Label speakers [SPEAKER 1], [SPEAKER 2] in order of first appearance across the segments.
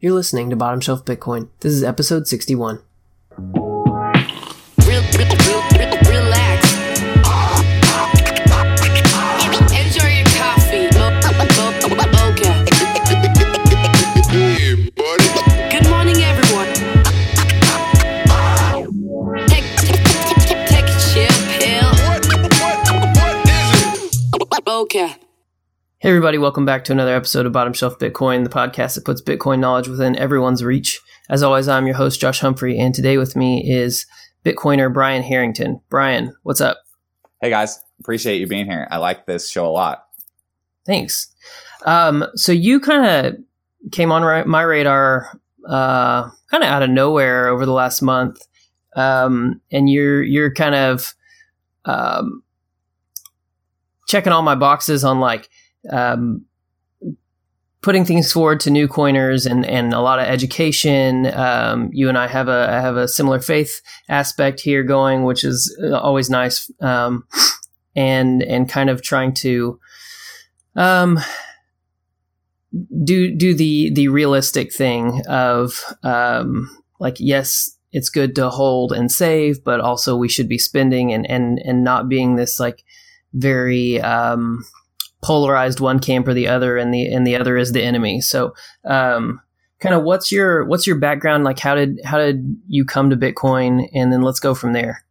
[SPEAKER 1] You're listening to Bottom Shelf Bitcoin. This is episode 61.
[SPEAKER 2] Okay.
[SPEAKER 1] Hey, everybody, welcome back to another episode of Bottom Shelf Bitcoin, the podcast that puts Bitcoin knowledge within everyone's reach. As always, I'm your host, Josh Humphrey, and today with me is Bitcoiner Brian Harrington. Brian, what's up?
[SPEAKER 3] Hey, guys. Appreciate you being here. I like this show a lot.
[SPEAKER 1] Thanks. Um, so, you kind of came on my radar uh, kind of out of nowhere over the last month, um, and you're you're kind of um, checking all my boxes on like um, putting things forward to new coiners and, and a lot of education. Um, you and I have a have a similar faith aspect here going, which is always nice. Um, and and kind of trying to um, do do the the realistic thing of um, like yes. It's good to hold and save, but also we should be spending and, and, and not being this like very um, polarized one camp or the other, and the and the other is the enemy. So, um, kind of what's your what's your background? Like, how did how did you come to Bitcoin? And then let's go from there.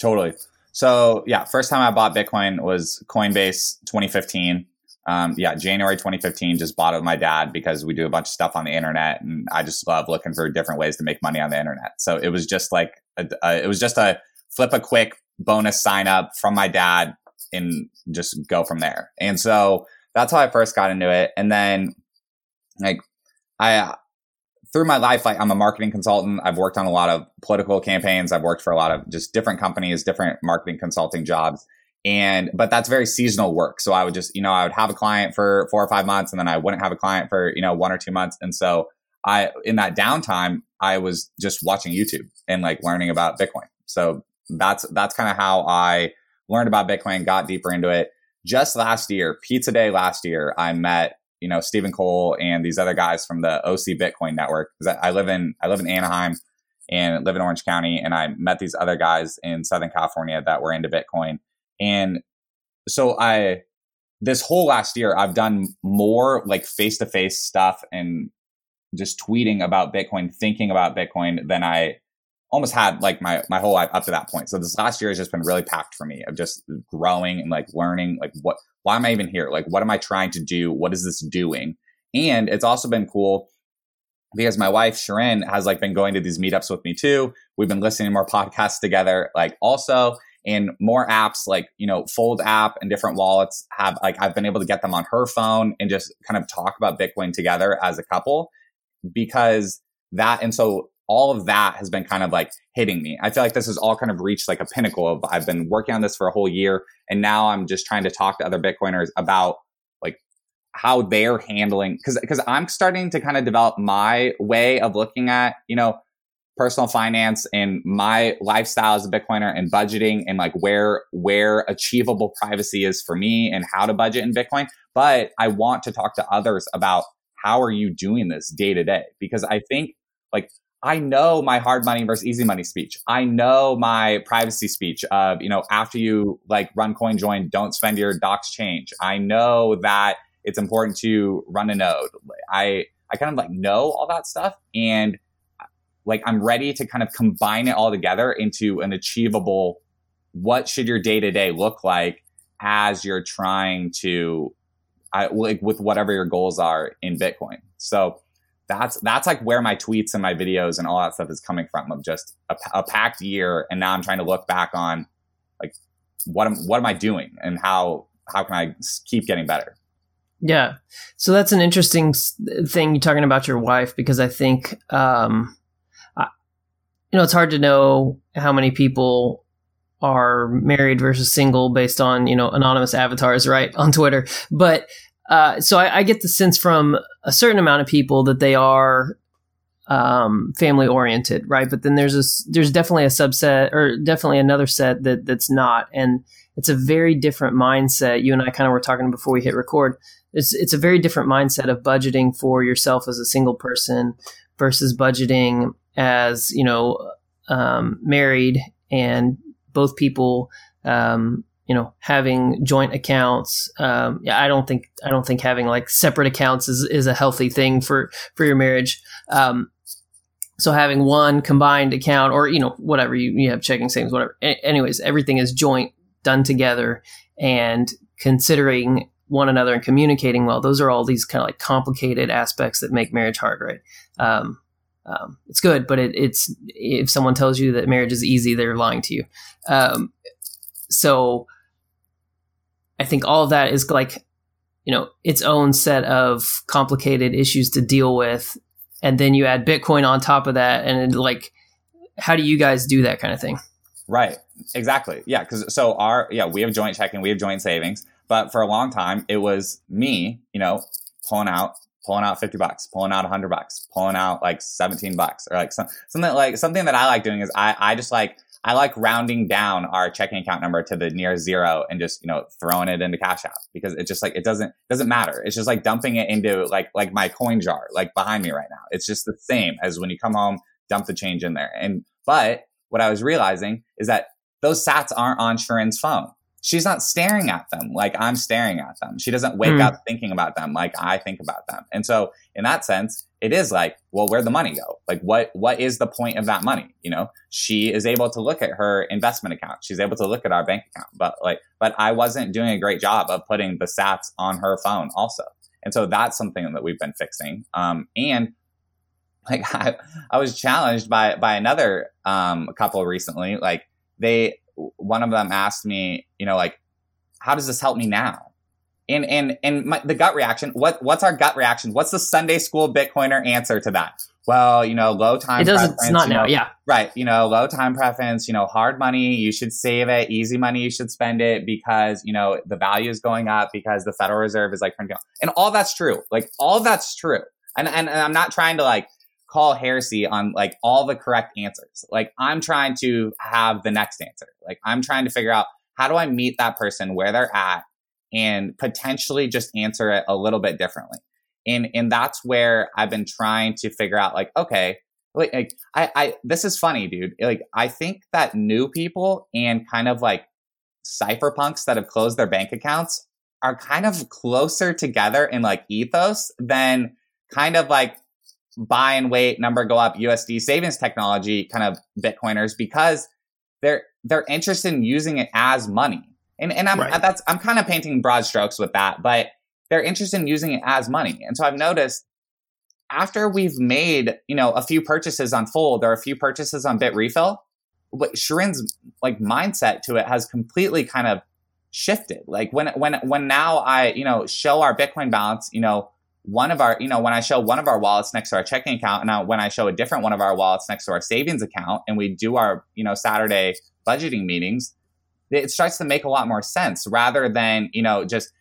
[SPEAKER 3] Totally. So yeah, first time I bought Bitcoin was Coinbase 2015. Um, yeah, January 2015. Just bought it with my dad because we do a bunch of stuff on the internet, and I just love looking for different ways to make money on the internet. So it was just like a, a, it was just a flip a quick bonus sign up from my dad and just go from there. And so that's how I first got into it. And then like I through my life, like I'm a marketing consultant. I've worked on a lot of political campaigns. I've worked for a lot of just different companies, different marketing consulting jobs. And, but that's very seasonal work. So I would just, you know, I would have a client for four or five months and then I wouldn't have a client for, you know, one or two months. And so I, in that downtime, I was just watching YouTube and like learning about Bitcoin. So that's, that's kind of how I learned about Bitcoin, got deeper into it. Just last year, Pizza Day last year, I met you know Stephen Cole and these other guys from the OC Bitcoin Network. I live in I live in Anaheim and live in Orange County, and I met these other guys in Southern California that were into Bitcoin. And so I this whole last year I've done more like face to face stuff and just tweeting about Bitcoin, thinking about Bitcoin than I almost had like my my whole life up to that point. So this last year has just been really packed for me of just growing and like learning like what why am I even here? Like what am I trying to do? What is this doing? And it's also been cool because my wife Sharon has like been going to these meetups with me too. We've been listening to more podcasts together, like also and more apps like you know Fold app and different wallets have like I've been able to get them on her phone and just kind of talk about Bitcoin together as a couple because that and so all of that has been kind of like hitting me. I feel like this has all kind of reached like a pinnacle of I've been working on this for a whole year and now I'm just trying to talk to other Bitcoiners about like how they're handling cuz cuz I'm starting to kind of develop my way of looking at, you know, personal finance and my lifestyle as a Bitcoiner and budgeting and like where where achievable privacy is for me and how to budget in Bitcoin. But I want to talk to others about how are you doing this day to day? Because I think like I know my hard money versus easy money speech. I know my privacy speech of, you know, after you like run CoinJoin, don't spend your docs change. I know that it's important to run a node. I, I kind of like know all that stuff and like I'm ready to kind of combine it all together into an achievable what should your day to day look like as you're trying to I, like with whatever your goals are in Bitcoin. So that's that's like where my tweets and my videos and all that stuff is coming from of just a, a, packed year and now i'm trying to look back on like what am what am i doing and how how can i keep getting better?
[SPEAKER 1] Yeah. So that's an interesting thing you're talking about your wife because i think um I, you know it's hard to know how many people are married versus single based on you know anonymous avatars right on twitter. But uh, so I, I, get the sense from a certain amount of people that they are um, family oriented, right? But then there's a there's definitely a subset or definitely another set that that's not, and it's a very different mindset. You and I kind of were talking before we hit record. it's it's a very different mindset of budgeting for yourself as a single person versus budgeting as you know um, married and both people um, you know having joint accounts um, yeah i don't think i don't think having like separate accounts is, is a healthy thing for for your marriage. Um, so having one combined account or you know whatever you, you have checking savings whatever. A- anyways everything is joint done together and considering one another and communicating well those are all these kind of like complicated aspects that make marriage hard right? Um, um, it's good but it, it's if someone tells you that marriage is easy they're lying to you. Um, so i think all of that is like you know its own set of complicated issues to deal with and then you add bitcoin on top of that and like how do you guys do that kind of thing
[SPEAKER 3] Right. Exactly. Yeah. Because so our yeah we have joint checking, we have joint savings, but for a long time it was me, you know, pulling out pulling out 50 bucks, pulling out 100 bucks, pulling out like 17 bucks or like some, something like something that I like doing is I I just like I like rounding down our checking account number to the near zero and just, you know, throwing it into Cash App because it just like, it doesn't, doesn't matter. It's just like dumping it into like, like my coin jar, like behind me right now. It's just the same as when you come home, dump the change in there. And, but what I was realizing is that those sats aren't on Sharon's phone. She's not staring at them like I'm staring at them. She doesn't wake mm. up thinking about them like I think about them. And so in that sense, it is like, well, where'd the money go? Like what what is the point of that money? You know, she is able to look at her investment account. She's able to look at our bank account. But like, but I wasn't doing a great job of putting the sats on her phone also. And so that's something that we've been fixing. Um, and like I, I was challenged by by another um couple recently like they one of them asked me you know like how does this help me now and and and my, the gut reaction what what's our gut reaction? What's the sunday school bitcoiner answer to that? Well you know low time
[SPEAKER 1] it doesn't it's not now
[SPEAKER 3] know,
[SPEAKER 1] yeah.
[SPEAKER 3] right you know low time preference you know hard money you should save it easy money you should spend it because you know the value is going up because the federal reserve is like printing and all that's true like all that's true. And, and, and i'm not trying to like call heresy on like all the correct answers. Like I'm trying to have the next answer. Like I'm trying to figure out how do I meet that person where they're at and potentially just answer it a little bit differently. And and that's where I've been trying to figure out like okay, like, like I I this is funny, dude. Like I think that new people and kind of like cypherpunks that have closed their bank accounts are kind of closer together in like ethos than kind of like buy and wait number go up USD savings technology kind of Bitcoiners because they're they're interested in using it as money. And and I'm right. that's I'm kind of painting broad strokes with that, but they're interested in using it as money. And so I've noticed after we've made, you know, a few purchases on Fold, or a few purchases on Bitrefill, but Sharon's like mindset to it has completely kind of shifted. Like when when when now I, you know, show our Bitcoin balance, you know, one of our, you know, when I show one of our wallets next to our checking account, and now when I show a different one of our wallets next to our savings account, and we do our, you know, Saturday budgeting meetings, it starts to make a lot more sense rather than, you know, just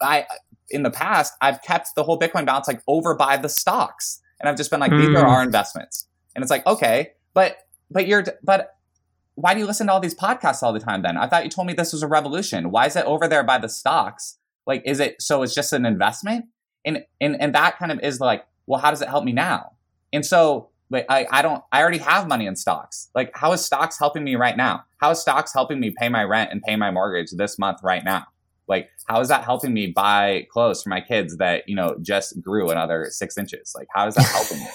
[SPEAKER 3] I in the past I've kept the whole Bitcoin balance like over by the stocks, and I've just been like, mm. these are hmm. our investments, and it's like, okay, but but you're but why do you listen to all these podcasts all the time then? I thought you told me this was a revolution. Why is it over there by the stocks? Like, is it so it's just an investment? and and and that kind of is like well how does it help me now and so like I, I don't i already have money in stocks. Like how is stocks helping me right now? How is stocks helping me pay my rent and pay my mortgage this month right now? Like how is that helping me buy clothes for my kids that you know just grew another six inches? Like how is that helping me?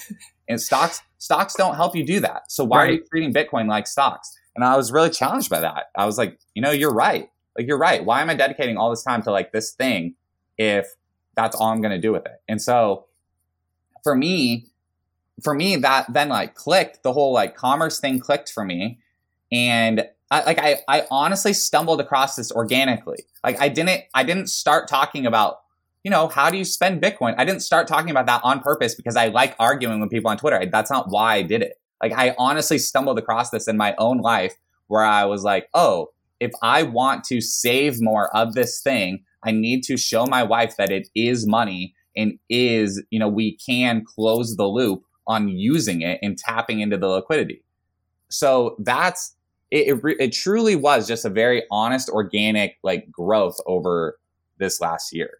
[SPEAKER 3] And stocks stocks don't help you do that. So why right. are you treating bitcoin like stocks? And i was really challenged by that. I was like you know you're right. Like you're right. Why am i dedicating all this time to like this thing if that's all I'm going to do with it. And so for me, for me, that then like clicked the whole like commerce thing clicked for me. And I, like I, I honestly stumbled across this organically. Like I didn't, I didn't start talking about, you know, how do you spend Bitcoin? I didn't start talking about that on purpose because I like arguing with people on Twitter. That's not why I did it. Like I honestly stumbled across this in my own life where I was like, oh, if I want to save more of this thing, I need to show my wife that it is money and is, you know, we can close the loop on using it and tapping into the liquidity. So that's it, it, it truly was just a very honest, organic like growth over this last year.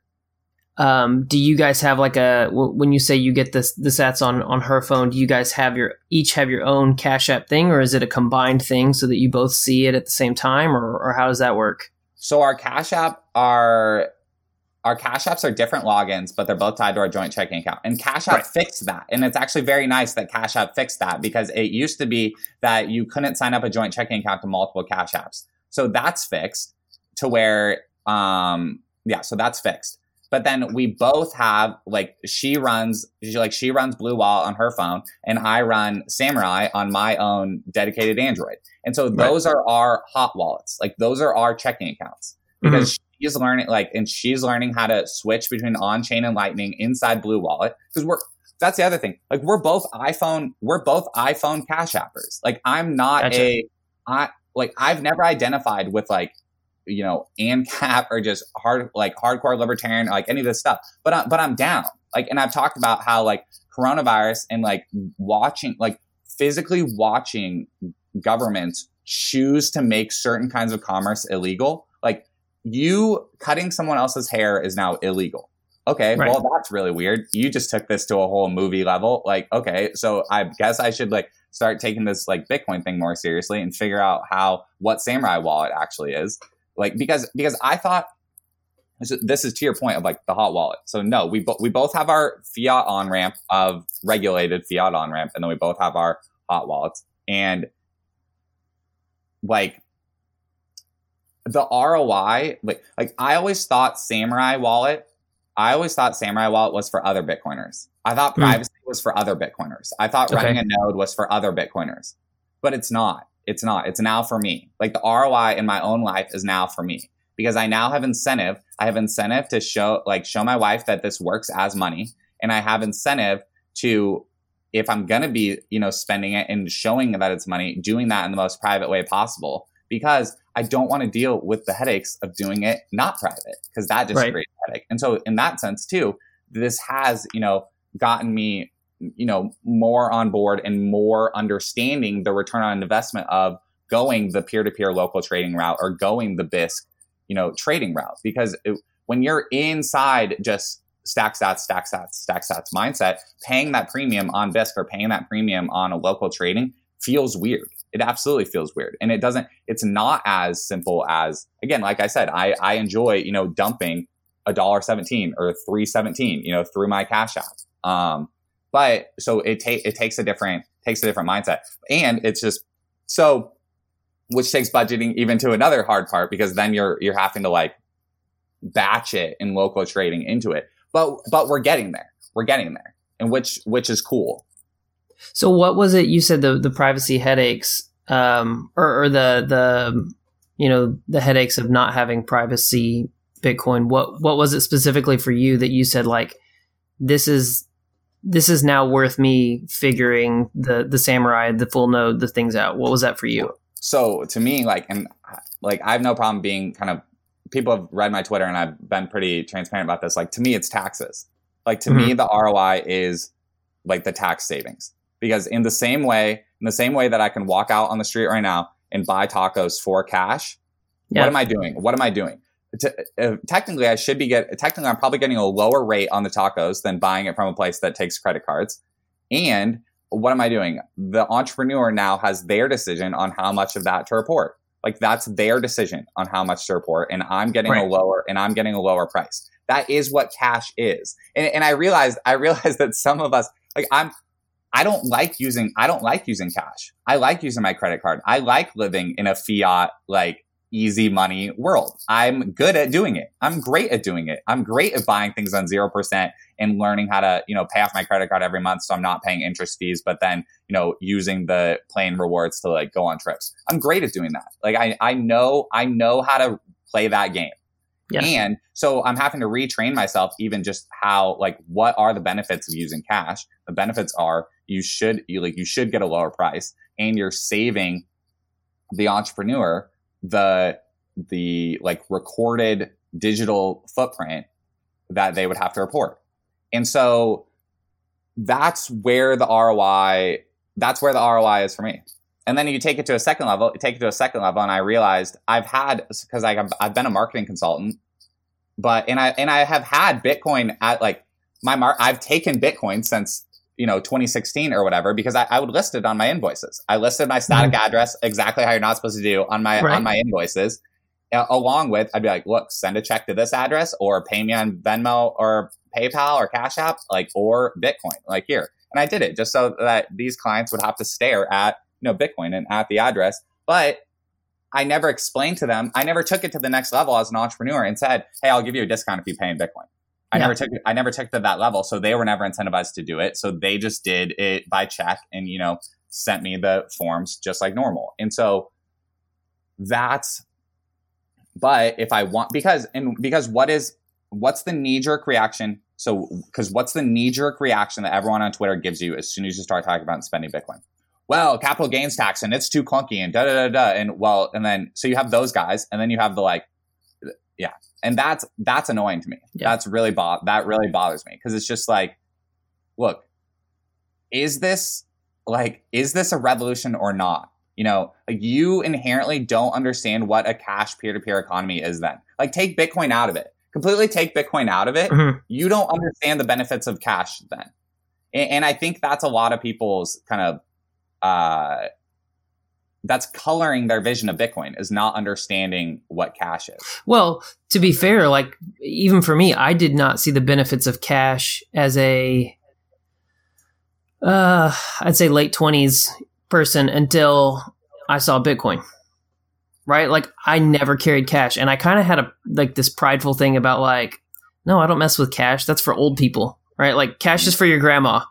[SPEAKER 1] um, do you guys have like a when you say you get this the sats on on her phone? Do you guys have your each have your own Cash App thing, or is it a combined thing so that you both see it at the same time, or or how does that work?
[SPEAKER 3] So our Cash App are our Cash Apps are different logins, but they're both tied to our joint checking account. And Cash App right. fixed that. And it's actually very nice that Cash App fixed that because it used to be that you couldn't sign up a joint checking account to multiple Cash Apps. So that's fixed to where, um, yeah, so that's fixed. But then we both have like she runs she, like she runs Blue Wallet on her phone, and I run Samurai on my own dedicated Android. And so those right. are our hot wallets. Like those are our checking accounts because mm-hmm. She's learning like and she's learning how to switch between on chain and Lightning inside Blue Wallet because we're that's the other thing. Like we're both iPhone, we're both iPhone cash appers. Like I'm not gotcha. a I like I've never identified with like you know, ANCAP or just hard, like hardcore libertarian, like any of this stuff. But, I, but I'm down. Like, and I've talked about how like coronavirus and like watching, like physically watching governments choose to make certain kinds of commerce illegal. You cutting someone else's hair is now illegal. Okay, right. well that's really weird. You just took this to a whole movie level. Like, okay, so I guess I should like start taking this like Bitcoin thing more seriously and figure out how what Samurai wallet actually is like because because I thought this is to your point of like the hot wallet. So no, we bo- we both have our fiat on ramp of regulated fiat on ramp, and then we both have our hot wallets. And like the ROI, like like I always thought Samurai wallet. I always thought Samurai wallet was for other Bitcoiners. I thought mm. privacy was for other Bitcoiners. I thought okay. running a node was for other Bitcoiners, but it's not. It's not. It's now for me. Like the ROI in my own life is now for me because I now have incentive. I have incentive to show, like, show my wife that this works as money. And I have incentive to, if I'm going to be, you know, spending it and showing that it's money, doing that in the most private way possible because I don't want to deal with the headaches of doing it not private because that just right. creates a headache. And so in that sense too, this has, you know, gotten me you know more on board and more understanding the return on investment of going the peer-to-peer local trading route or going the bisq you know trading route because it, when you're inside just stack stats, stack stats, stack stats mindset paying that premium on bisq or paying that premium on a local trading feels weird it absolutely feels weird and it doesn't it's not as simple as again like i said i i enjoy you know dumping a dollar 17 or 317 you know through my cash app um but so it takes it takes a different takes a different mindset, and it's just so which takes budgeting even to another hard part because then you're you're having to like batch it in local trading into it. But but we're getting there. We're getting there, and which which is cool.
[SPEAKER 1] So what was it you said the the privacy headaches um or, or the the you know the headaches of not having privacy Bitcoin? What what was it specifically for you that you said like this is this is now worth me figuring the the samurai, the full node, the things out. What was that for you?
[SPEAKER 3] So to me, like, and like, I have no problem being kind of. People have read my Twitter, and I've been pretty transparent about this. Like, to me, it's taxes. Like, to mm-hmm. me, the ROI is like the tax savings because in the same way, in the same way that I can walk out on the street right now and buy tacos for cash, yeah. what am I doing? What am I doing? uh, technically I should be get technically I'm probably getting a lower rate on the tacos than buying it from a place that takes credit cards. And what am I doing? The entrepreneur now has their decision on how much of that to report. Like that's their decision on how much to report, and I'm getting right. a lower and I'm getting a lower price. That is what cash is. And, and I realized I realized that some of us like I'm I don't like using I don't like using cash. I like using my credit card. I like living in a fiat like easy money world. I'm good at doing it. I'm great at doing it. I'm great at buying things on 0% and learning how to, you know, pay off my credit card every month so I'm not paying interest fees, but then, you know, using the plane rewards to like go on trips. I'm great at doing that. Like I, I know, I know how to play that game. Yeah. And so I'm having to retrain myself even just how like what are the benefits of using cash? The benefits are you should you like you should get a lower price and you're saving the entrepreneur the the like recorded digital footprint that they would have to report. And so that's where the ROI that's where the ROI is for me. And then you take it to a second level, you take it to a second level and I realized I've had because I've, I've been a marketing consultant but and I and I have had Bitcoin at like my mark. I've taken Bitcoin since you know 2016 or whatever because I, I would list it on my invoices. I listed my static mm-hmm. address exactly how you're not supposed to do on my right. on my invoices. Uh, along with, I'd be like, look, send a check to this address or pay me on Venmo or PayPal or Cash App, like or Bitcoin, like here. And I did it just so that these clients would have to stare at you know Bitcoin and at the address. But I never explained to them. I never took it to the next level as an entrepreneur and said, "Hey, I'll give you a discount if you pay in Bitcoin." I yeah. never took I never took to that level, so they were never incentivized to do it. So they just did it by check and you know sent me the forms just like normal. And so that's but if I want because and because what is what's the knee jerk reaction? So because what's the knee jerk reaction that everyone on Twitter gives you as soon as you start talking about spending Bitcoin? Well, capital gains tax and it's too clunky and da da da da and well and then so you have those guys and then you have the like yeah. And that's that's annoying to me. Yeah. that's really bo- that really bothers me because it's just like look is this like is this a revolution or not? You know like you inherently don't understand what a cash peer-to-peer economy is then. Like take bitcoin out of it. Completely take bitcoin out of it. Mm-hmm. you don't understand the benefits of cash then. And, and, i think that's a lot of people's kind of uh that's coloring their vision of Bitcoin is not understanding what cash is.
[SPEAKER 1] Well, to be fair, like even for me, I did not see the benefits of cash as a uh I'd say late 20s person until I saw Bitcoin. Right? Like I never carried cash and I kind of had a like this prideful thing about like no, I don't mess with cash. That's for old people, right? Like cash is for your grandma.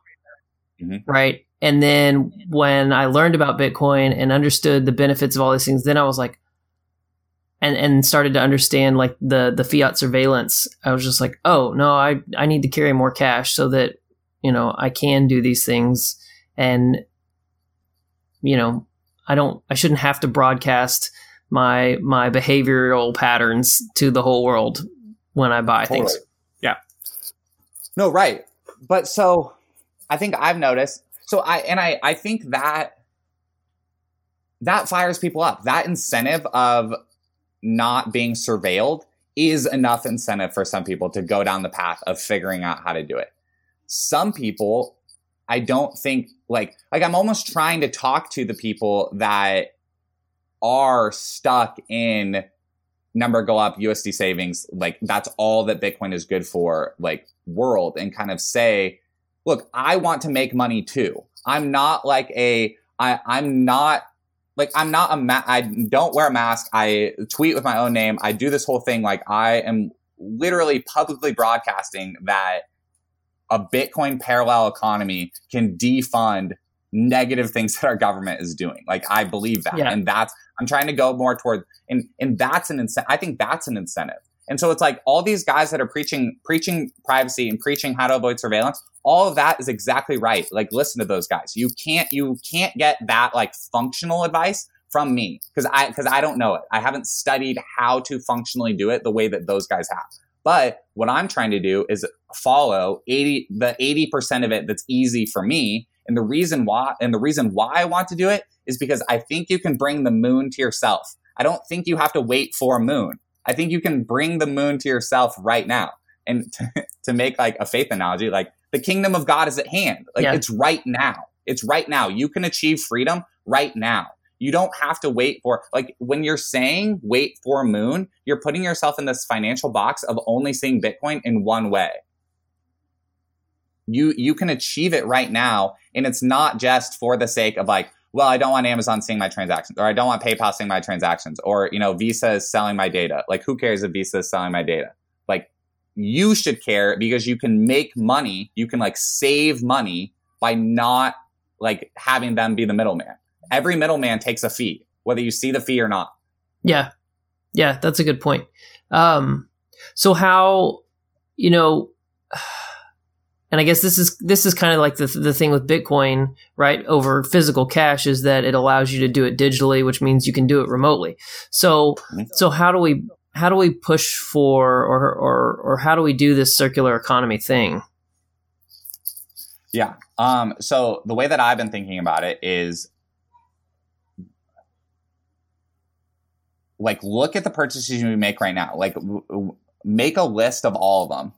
[SPEAKER 1] Mm-hmm. Right? And then when I learned about Bitcoin and understood the benefits of all these things, then I was like, and and started to understand like the the fiat surveillance. I was just like, oh no, I I need to carry more cash so that you know I can do these things, and you know I don't I shouldn't have to broadcast my my behavioral patterns to the whole world when I buy totally. things.
[SPEAKER 3] Yeah. No, right. But so I think I've noticed so I and I I think that that fires people up. That incentive of not being surveilled is enough incentive for some people to go down the path of figuring out how to do it. Some people I don't think like like I'm almost trying to talk to the people that are stuck in number go up USD savings like that's all that Bitcoin is good for like world and kind of say look, I want to make money too. I'm not like a, I, I'm not like I'm not a ma- I don't wear a mask. I tweet with my own name. I do this whole thing like I am literally publicly broadcasting that a Bitcoin parallel economy can defund negative things that our government is doing. Like I believe that, yeah. and that's I'm trying to go more toward and and that's an incentive. I think that's an incentive. And so it's like all these guys that are preaching preaching privacy and preaching how to avoid surveillance, all of that is exactly right. Like listen to those guys. You can't you can't get that like functional advice from me because I because I don't know it. I haven't studied how to functionally do it the way that those guys have. But what I'm trying to do is follow 80 the 80% of it that's easy for me. And the reason why and the reason why I want to do it is because I think you can bring the moon to yourself. I don't think you have to wait for a moon. I think you can bring the moon to yourself right now. And to, to make like a faith analogy, like the kingdom of God is at hand. Like yeah. it's right now. It's right now. You can achieve freedom right now. You don't have to wait for like when you're saying wait for a moon, you're putting yourself in this financial box of only seeing Bitcoin in one way. You you can achieve it right now and it's not just for the sake of like well, I don't want Amazon seeing my transactions, or I don't want PayPal seeing my transactions, or you know, Visa is selling my data. Like, who cares if Visa is selling my data? Like, you should care because you can make money. You can like save money by not like having them be the middleman. Every middleman takes a fee, whether you see the fee or not.
[SPEAKER 1] Yeah, yeah, that's a good point. Um, so how, you know and I guess this is this is kind of like the the thing with Bitcoin, right? Over physical cash is that it allows you to do it digitally, which means you can do it remotely. So so how do we how do we push for or or or how do we do this circular economy thing?
[SPEAKER 3] Yeah. Um, so the way that I've been thinking about it is like look at the purchases you make right now. Like make a list of all of them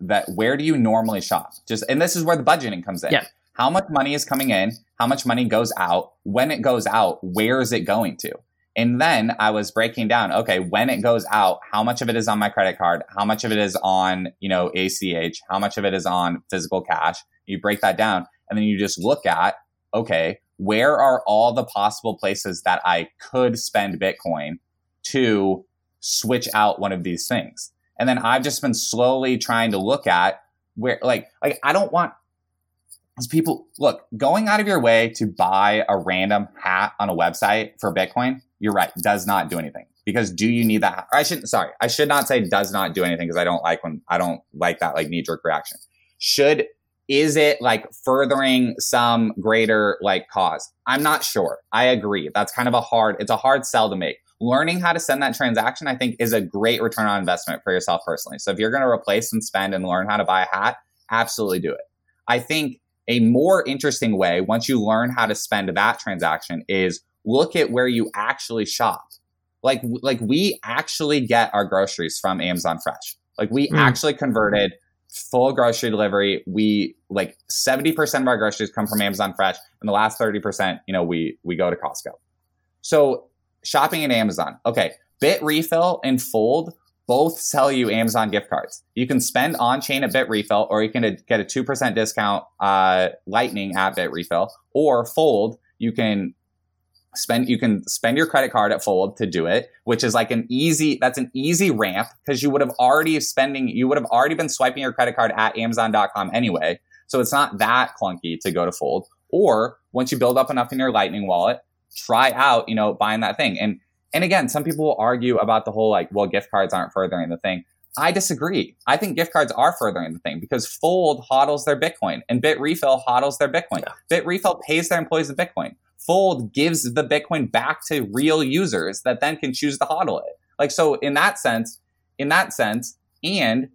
[SPEAKER 3] that where do you normally shop? Just, and this is where the budgeting comes in.
[SPEAKER 1] Yeah.
[SPEAKER 3] How much money is coming in? How much money goes out? When it goes out, where is it going to? And then I was breaking down, okay, when it goes out, how much of it is on my credit card? How much of it is on, you know, ACH? How much of it is on physical cash? You break that down and then you just look at, okay, where are all the possible places that I could spend Bitcoin to switch out one of these things? And then I've just been slowly trying to look at where, like, like I don't want people look going out of your way to buy a random hat on a website for Bitcoin. You're right, does not do anything because do you need that? I shouldn't. Sorry, I should not say does not do anything because I don't like when I don't like that like knee jerk reaction. Should is it like furthering some greater like cause? I'm not sure. I agree. That's kind of a hard. It's a hard sell to make learning how to send that transaction, I think, is a great return on investment for yourself personally. So if you're going to replace and spend and learn how to buy a hat, absolutely do it. I think a more interesting way, once you learn how to spend that transaction, is look at where you actually shop. Like, like we actually get our groceries from Amazon Fresh. Like we mm. actually converted full grocery delivery. We like 70% of our groceries come from Amazon Fresh and the last 30%, you know, we, we go to Costco. So shopping at Amazon. Okay. Bitrefill and Fold both sell you Amazon gift cards. You can spend on chain at Bitrefill, or you can get a 2% discount, uh, lightning at Bitrefill, or Fold. You can spend, you can spend your credit card at Fold to do it, which is like an easy, that's an easy ramp because you would have already spending, you would have already been swiping your credit card at Amazon.com anyway. So it's not that clunky to go to Fold. Or once you build up enough in your Lightning wallet, try out, you know, buying that thing. And and again, some people will argue about the whole like, well, gift cards aren't furthering the thing. I disagree. I think gift cards are furthering the thing because Fold hodls their Bitcoin and Bitrefill hodls their Bitcoin. Yeah. Bitrefill pays their employees the Bitcoin. Fold gives the Bitcoin back to real users that then can choose to hodl it. Like so in that sense, in that sense, and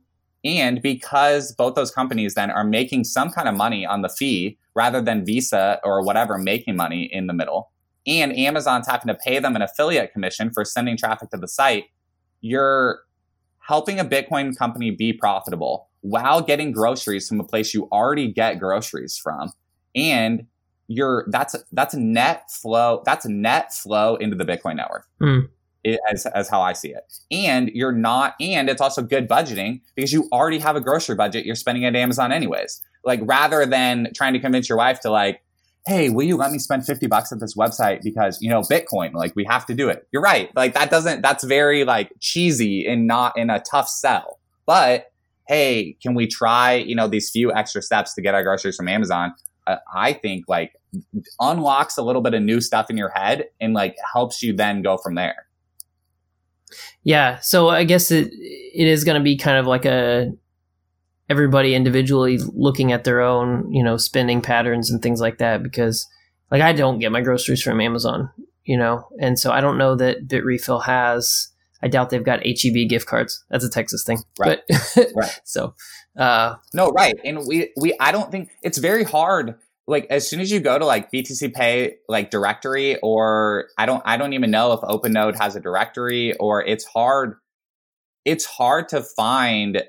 [SPEAKER 3] and because both those companies then are making some kind of money on the fee rather than Visa or whatever making money in the middle, and Amazon's having to pay them an affiliate commission for sending traffic to the site, you're helping a Bitcoin company be profitable while getting groceries from a place you already get groceries from. And you're that's that's a net flow, that's a net flow into the Bitcoin network. Mm. as, as how I see it. And you're not, and it's also good budgeting because you already have a grocery budget you're spending at Amazon anyways. Like rather than trying to convince your wife to like, hey, will you let me spend 50 bucks at this website because, you know, Bitcoin, like we have to do it. You're right. Like that doesn't, that's very like cheesy and not in a tough sell. But hey, can we try, you know, these few extra steps to get our groceries from Amazon? Uh, I think like unlocks a little bit of new stuff in your head and like helps you then go from there.
[SPEAKER 1] Yeah. So I guess it, it is going to be kind of like a, everybody individually looking at their own, you know, spending patterns and things like that because like I don't get my groceries from Amazon, you know, and so I don't know that Bitrefill has. I doubt they've got HEB gift cards. That's a Texas thing, right? But, right. So, uh,
[SPEAKER 3] no, right, and we we I don't think it's very hard. Like as soon as you go to like BTCPay like directory, or I don't I don't even know if OpenNode has a directory, or it's hard. It's hard to find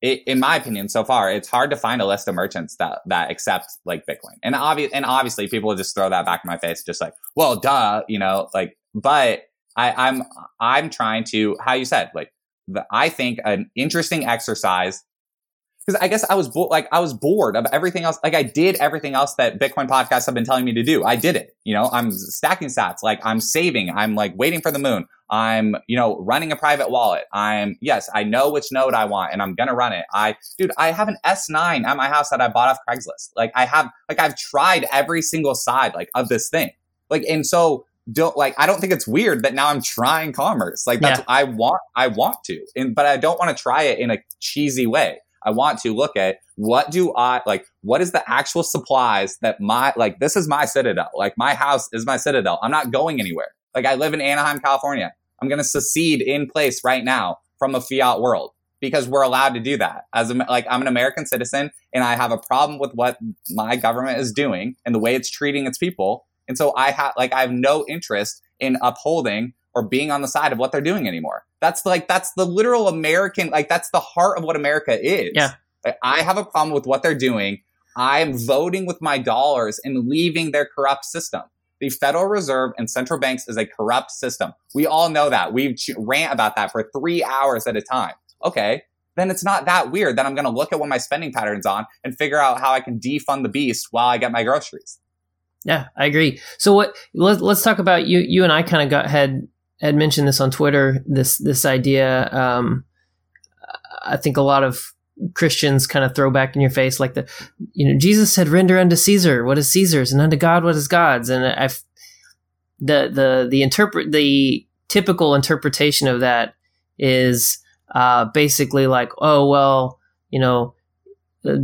[SPEAKER 3] it, in my opinion, so far, it's hard to find a list of merchants that that accept like Bitcoin. And obvious, and obviously, people just throw that back in my face, just like, well, duh, you know, like. But I, I'm I'm trying to, how you said, like, the, I think an interesting exercise because I guess I was bo- like I was bored of everything else. Like I did everything else that Bitcoin podcasts have been telling me to do. I did it. You know, I'm stacking sats. Like I'm saving. I'm like waiting for the moon. I'm, you know, running a private wallet. I'm, yes, I know which node I want and I'm going to run it. I, dude, I have an S9 at my house that I bought off Craigslist. Like I have, like I've tried every single side, like of this thing. Like, and so don't like, I don't think it's weird that now I'm trying commerce. Like that's, yeah. I want, I want to, and, but I don't want to try it in a cheesy way. I want to look at what do I like? What is the actual supplies that my, like, this is my citadel. Like my house is my citadel. I'm not going anywhere. Like I live in Anaheim, California. I'm going to secede in place right now from a fiat world because we're allowed to do that as a, like I'm an American citizen and I have a problem with what my government is doing and the way it's treating its people. And so I have like I have no interest in upholding or being on the side of what they're doing anymore. That's like, that's the literal American, like, that's the heart of what America is.
[SPEAKER 1] Yeah.
[SPEAKER 3] Like, I have a problem with what they're doing. I'm voting with my dollars and leaving their corrupt system. The Federal Reserve and central banks is a corrupt system. We all know that. We rant about that for three hours at a time. Okay. Then it's not that weird that I'm going to look at what my spending patterns on and figure out how I can defund the beast while I get my groceries.
[SPEAKER 1] Yeah, I agree. So what? Let, us talk about you. You and I kind of got had had mentioned this on Twitter. This this idea. Um, I think a lot of Christians kind of throw back in your face like the, you know, Jesus said, "Render unto Caesar what is Caesar's, and unto God what is God's." And I've the the the interpret the typical interpretation of that is uh, basically like, oh well, you know, uh,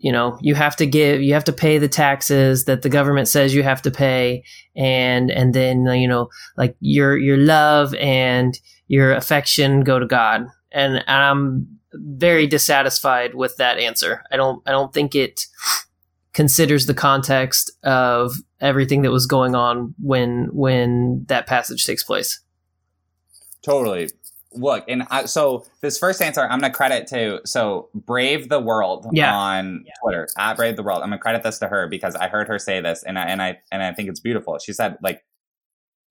[SPEAKER 1] you know, you have to give, you have to pay the taxes that the government says you have to pay, and and then you know, like your your love and your affection go to God, and, I'm very dissatisfied with that answer. I don't I don't think it considers the context of everything that was going on when when that passage takes place.
[SPEAKER 3] Totally. Look, and I, so this first answer, I'm gonna credit to so Brave the World yeah. on yeah. Twitter at Brave the World. I'm gonna credit this to her because I heard her say this, and I and I and I think it's beautiful. She said like,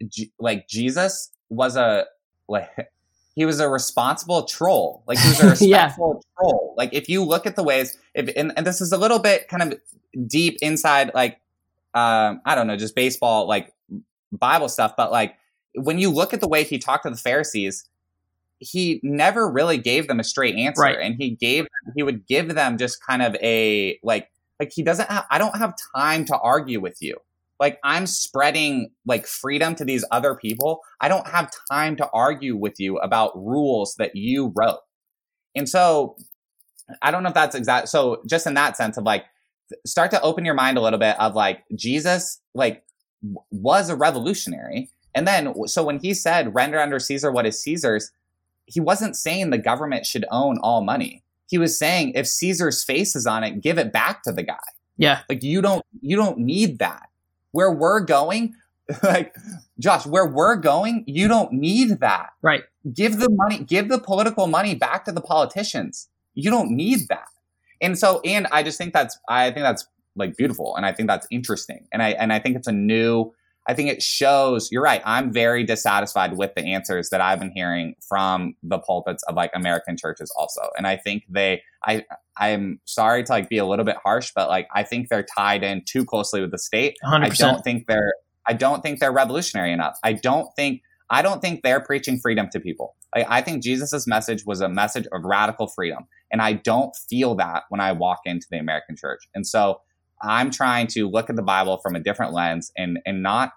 [SPEAKER 3] G- like Jesus was a like he was a responsible troll. Like he was a respectful yeah. troll. Like if you look at the ways, if and, and this is a little bit kind of deep inside, like um, I don't know, just baseball, like Bible stuff, but like when you look at the way he talked to the Pharisees, he never really gave them a straight answer, right. and he gave he would give them just kind of a like like he doesn't have, I don't have time to argue with you like I'm spreading like freedom to these other people. I don't have time to argue with you about rules that you wrote. And so I don't know if that's exact. So just in that sense of like, start to open your mind a little bit of like Jesus, like was a revolutionary. And then, so when he said render under Caesar what is Caesar's, he wasn't saying the government should own all money. He was saying if Caesar's face is on it, give it back to the guy.
[SPEAKER 1] Yeah.
[SPEAKER 3] Like you don't, you don't need that where we're going, like Josh, where we're going, you don't need that.
[SPEAKER 1] Right.
[SPEAKER 3] Give the money, give the political money back to the politicians. You don't need that. And so, and I just think that's, I think that's like beautiful. And I think that's interesting. And I, and I think it's a new, I think it shows, you're right. I'm very dissatisfied with the answers that I've been hearing from the pulpits of like American churches also. And I think they, I, I'm sorry to like be a little bit harsh, but like I think they're tied in too closely with the state.
[SPEAKER 1] 100%.
[SPEAKER 3] I don't think they're I don't think they're revolutionary enough. I don't think I don't think they're preaching freedom to people. Like, I think Jesus's message was a message of radical freedom, and I don't feel that when I walk into the American church. And so I'm trying to look at the Bible from a different lens and and not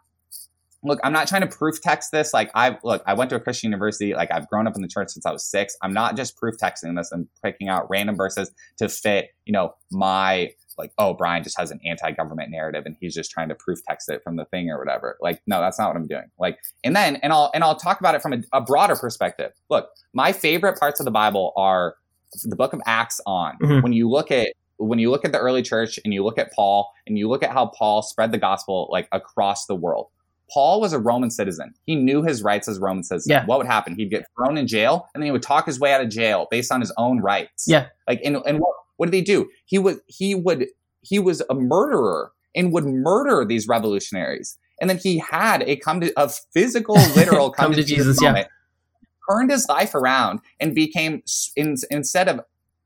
[SPEAKER 3] look, I'm not trying to proof text this. Like I look, I went to a Christian university. Like I've grown up in the church since I was six. I'm not just proof texting this and picking out random verses to fit, you know, my like, oh, Brian just has an anti-government narrative and he's just trying to proof text it from the thing or whatever. Like, no, that's not what I'm doing. Like, and then, and I'll, and I'll talk about it from a, a broader perspective. Look, my favorite parts of the Bible are the book of Acts on. Mm-hmm. When you look at, when you look at the early church and you look at Paul and you look at how Paul spread the gospel like across the world, Paul was a Roman citizen. He knew his rights as a Roman citizen.
[SPEAKER 1] Yeah.
[SPEAKER 3] What would happen? He'd get thrown in jail and then he would talk his way out of jail based on his own rights.
[SPEAKER 1] Yeah.
[SPEAKER 3] Like and, and what, what did he do? He was he would he was a murderer and would murder these revolutionaries. And then he had a come to a physical, literal come, come to, Jesus, Jesus moment, yeah. turned his life around and became in, instead of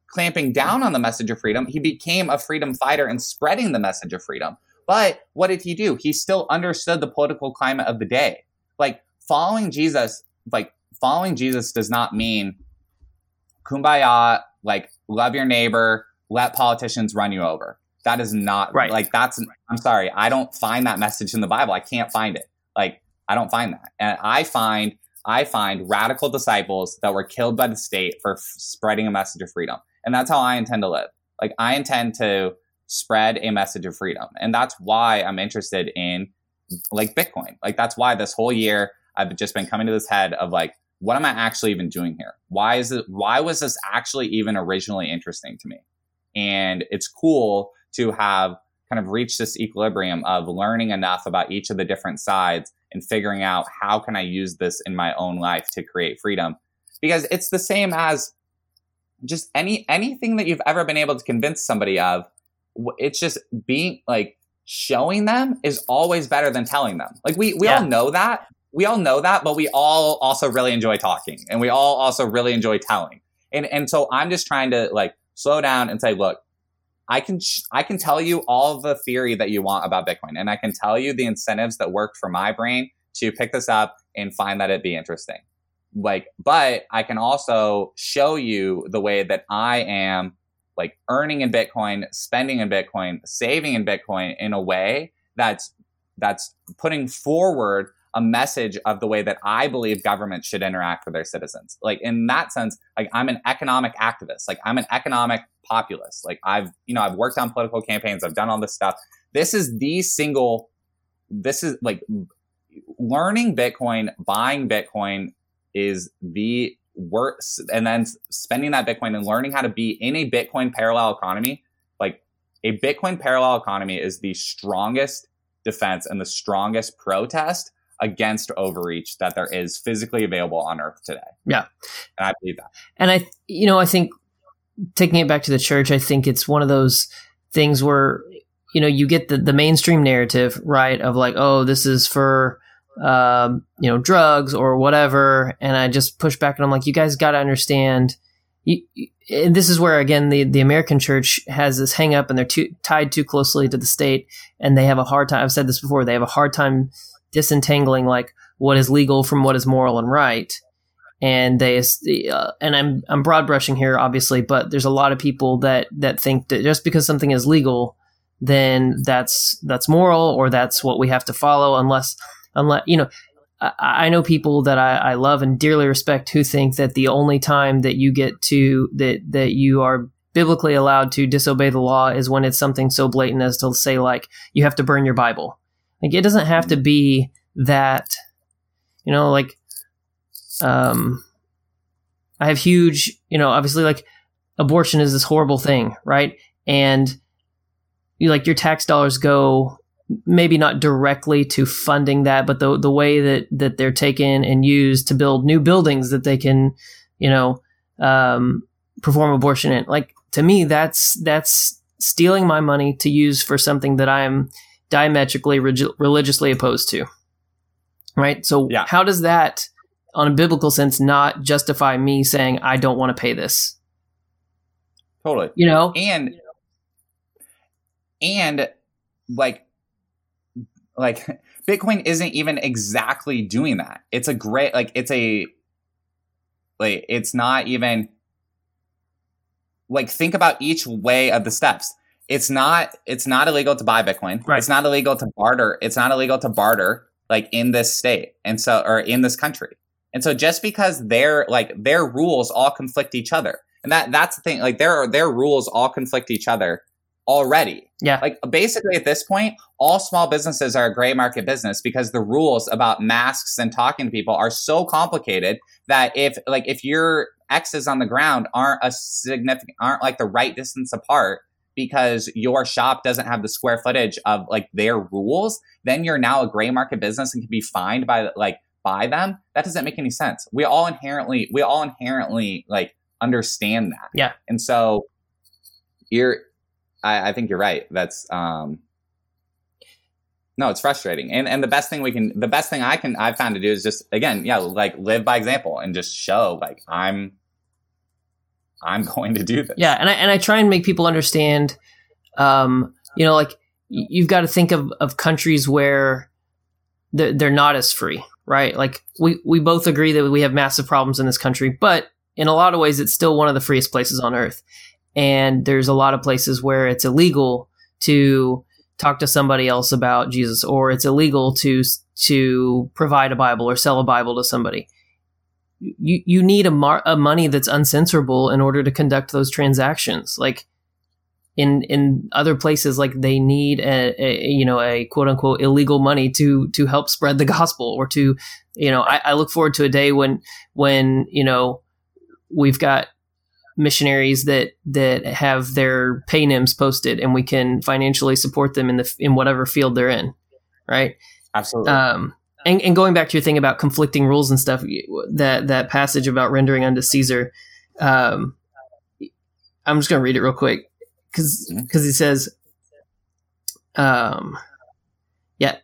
[SPEAKER 3] clamping down on the message of freedom, he became a freedom fighter and spreading the message of freedom. But what did he do? He still understood the political climate of the day. Like following Jesus, like following Jesus does not mean kumbaya, like love your neighbor, let politicians run you over. That is not
[SPEAKER 1] right.
[SPEAKER 3] Like that's, I'm sorry. I don't find that message in the Bible. I can't find it. Like I don't find that. And I find, I find radical disciples that were killed by the state for f- spreading a message of freedom. And that's how I intend to live. Like I intend to, spread a message of freedom. And that's why I'm interested in like Bitcoin. Like that's why this whole year I've just been coming to this head of like, what am I actually even doing here? Why is it, why was this actually even originally interesting to me? And it's cool to have kind of reach this equilibrium of learning enough about each of the different sides and figuring out how can I use this in my own life to create freedom. Because it's the same as just any anything that you've ever been able to convince somebody of. It's just being like showing them is always better than telling them. Like we we yeah. all know that. We all know that, but we all also really enjoy talking and we all also really enjoy telling. And and so I'm just trying to like slow down and say, look, I can sh- I can tell you all the theory that you want about Bitcoin, and I can tell you the incentives that worked for my brain to pick this up and find that it be interesting. Like, but I can also show you the way that I am like earning in Bitcoin, spending in Bitcoin, saving in Bitcoin in a way that's that's putting forward a message of the way that I believe government should interact with their citizens. Like in that sense, like I'm an economic activist. Like I'm an economic populist. Like I've, you know, I've worked on political campaigns. I've done all this stuff. This is the single, this is like learning Bitcoin, buying Bitcoin is the worst. And then spending that Bitcoin and learning how to be in a Bitcoin parallel economy. Like a Bitcoin parallel economy is the strongest defense and the strongest protest against overreach that there is physically available on earth today.
[SPEAKER 1] Yeah.
[SPEAKER 3] And I believe that.
[SPEAKER 1] And I, you know, I think taking it back to the church, I think it's one of those things where, you know, you get the, the mainstream narrative, right? Of like, oh, this is for, um, you know, drugs or whatever. And I just push back and I'm like, you guys got to understand. You, and this is where again the, the American church has this hang up and they're too, tied too closely to the state and they have a hard time. I've said this before. They have a hard time disentangling like what is legal from what is moral and right. And they, uh, and I'm I'm broad brushing here, obviously, but there's a lot of people that that think that just because something is legal, then that's that's moral or that's what we have to follow, unless unless you know. I, I know people that I, I love and dearly respect who think that the only time that you get to that that you are biblically allowed to disobey the law is when it's something so blatant as to say like you have to burn your Bible like it doesn't have to be that, you know, like, um, I have huge, you know, obviously like abortion is this horrible thing, right? And you like your tax dollars go maybe not directly to funding that, but the the way that that they're taken and used to build new buildings that they can, you know, um, perform abortion in. Like to me, that's that's stealing my money to use for something that I'm diametrically religiously opposed to. Right? So, yeah. how does that, on a biblical sense, not justify me saying, I don't want to pay this?
[SPEAKER 3] Totally.
[SPEAKER 1] You know?
[SPEAKER 3] And, and like, like Bitcoin isn't even exactly doing that. It's a great, like, it's a, like, it's not even, like, think about each way of the steps it's not it's not illegal to buy Bitcoin. Right. It's not illegal to barter. It's not illegal to barter like in this state and so or in this country. And so just because their like their rules all conflict each other. And that that's the thing. Like their their rules all conflict each other already.
[SPEAKER 1] Yeah.
[SPEAKER 3] Like basically at this point, all small businesses are a gray market business because the rules about masks and talking to people are so complicated that if like if your X's on the ground aren't a significant aren't like the right distance apart, because your shop doesn't have the square footage of like their rules, then you're now a gray market business and can be fined by like by them. That doesn't make any sense. We all inherently we all inherently like understand that.
[SPEAKER 1] Yeah.
[SPEAKER 3] And so you're I, I think you're right. That's um no, it's frustrating. And and the best thing we can the best thing I can I've found to do is just again, yeah, like live by example and just show like I'm I'm going to do this.
[SPEAKER 1] Yeah, and I and I try and make people understand, um, you know, like you've got to think of of countries where they're, they're not as free, right? Like we we both agree that we have massive problems in this country, but in a lot of ways, it's still one of the freest places on earth. And there's a lot of places where it's illegal to talk to somebody else about Jesus, or it's illegal to to provide a Bible or sell a Bible to somebody you you need a, mar- a money that's uncensorable in order to conduct those transactions. Like in in other places, like they need a, a you know a quote unquote illegal money to to help spread the gospel or to you know I, I look forward to a day when when you know we've got missionaries that that have their PayNyms posted, and we can financially support them in the in whatever field they're in, right?
[SPEAKER 3] Absolutely.
[SPEAKER 1] Um, and, and going back to your thing about conflicting rules and stuff, that that passage about rendering unto Caesar, um, I'm just going to read it real quick because because mm-hmm. he says, um, yeah.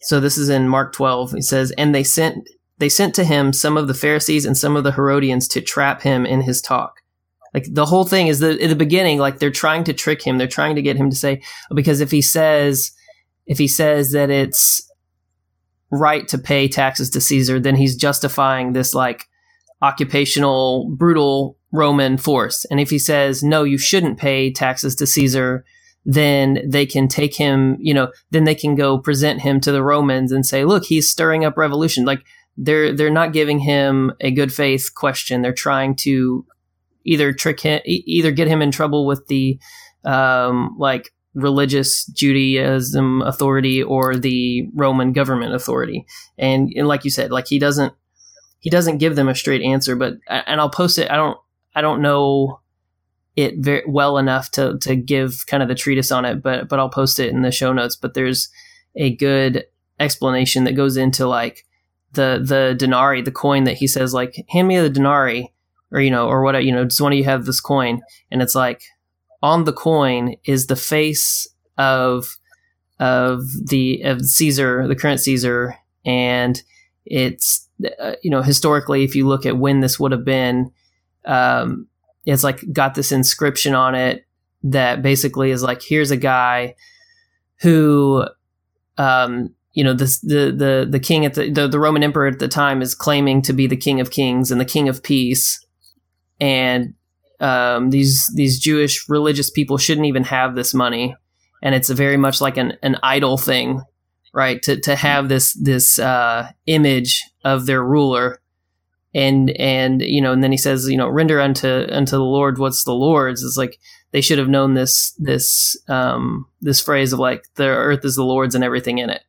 [SPEAKER 1] So this is in Mark 12. He says, and they sent they sent to him some of the Pharisees and some of the Herodians to trap him in his talk. Like the whole thing is that in the beginning, like they're trying to trick him. They're trying to get him to say because if he says if he says that it's right to pay taxes to Caesar, then he's justifying this like occupational, brutal Roman force. And if he says, no, you shouldn't pay taxes to Caesar, then they can take him, you know, then they can go present him to the Romans and say, look, he's stirring up revolution. Like they're, they're not giving him a good faith question. They're trying to either trick him, either get him in trouble with the, um, like religious Judaism authority or the Roman government authority. And, and like you said, like he doesn't he doesn't give them a straight answer. But and I'll post it. I don't I don't know it very well enough to to give kind of the treatise on it, but but I'll post it in the show notes. But there's a good explanation that goes into like the the denarii, the coin that he says like hand me the denarii or you know or what you know just want you have this coin and it's like on the coin is the face of of the of Caesar, the current Caesar, and it's uh, you know historically, if you look at when this would have been, um, it's like got this inscription on it that basically is like here's a guy who um, you know the the the the king at the, the, the Roman emperor at the time is claiming to be the king of kings and the king of peace, and um, these these Jewish religious people shouldn't even have this money, and it's very much like an an idol thing, right? To to have this this uh, image of their ruler, and and you know, and then he says, you know, render unto unto the Lord what's the Lord's. It's like they should have known this this um, this phrase of like the earth is the Lord's and everything in it,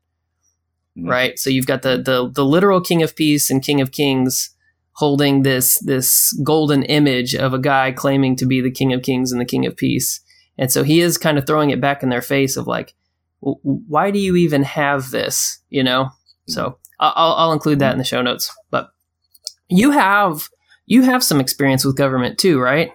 [SPEAKER 1] mm-hmm. right? So you've got the the the literal King of Peace and King of Kings holding this this golden image of a guy claiming to be the king of kings and the king of peace. And so he is kind of throwing it back in their face of like why do you even have this? You know? So I'll, I'll include that in the show notes. But you have you have some experience with government too right?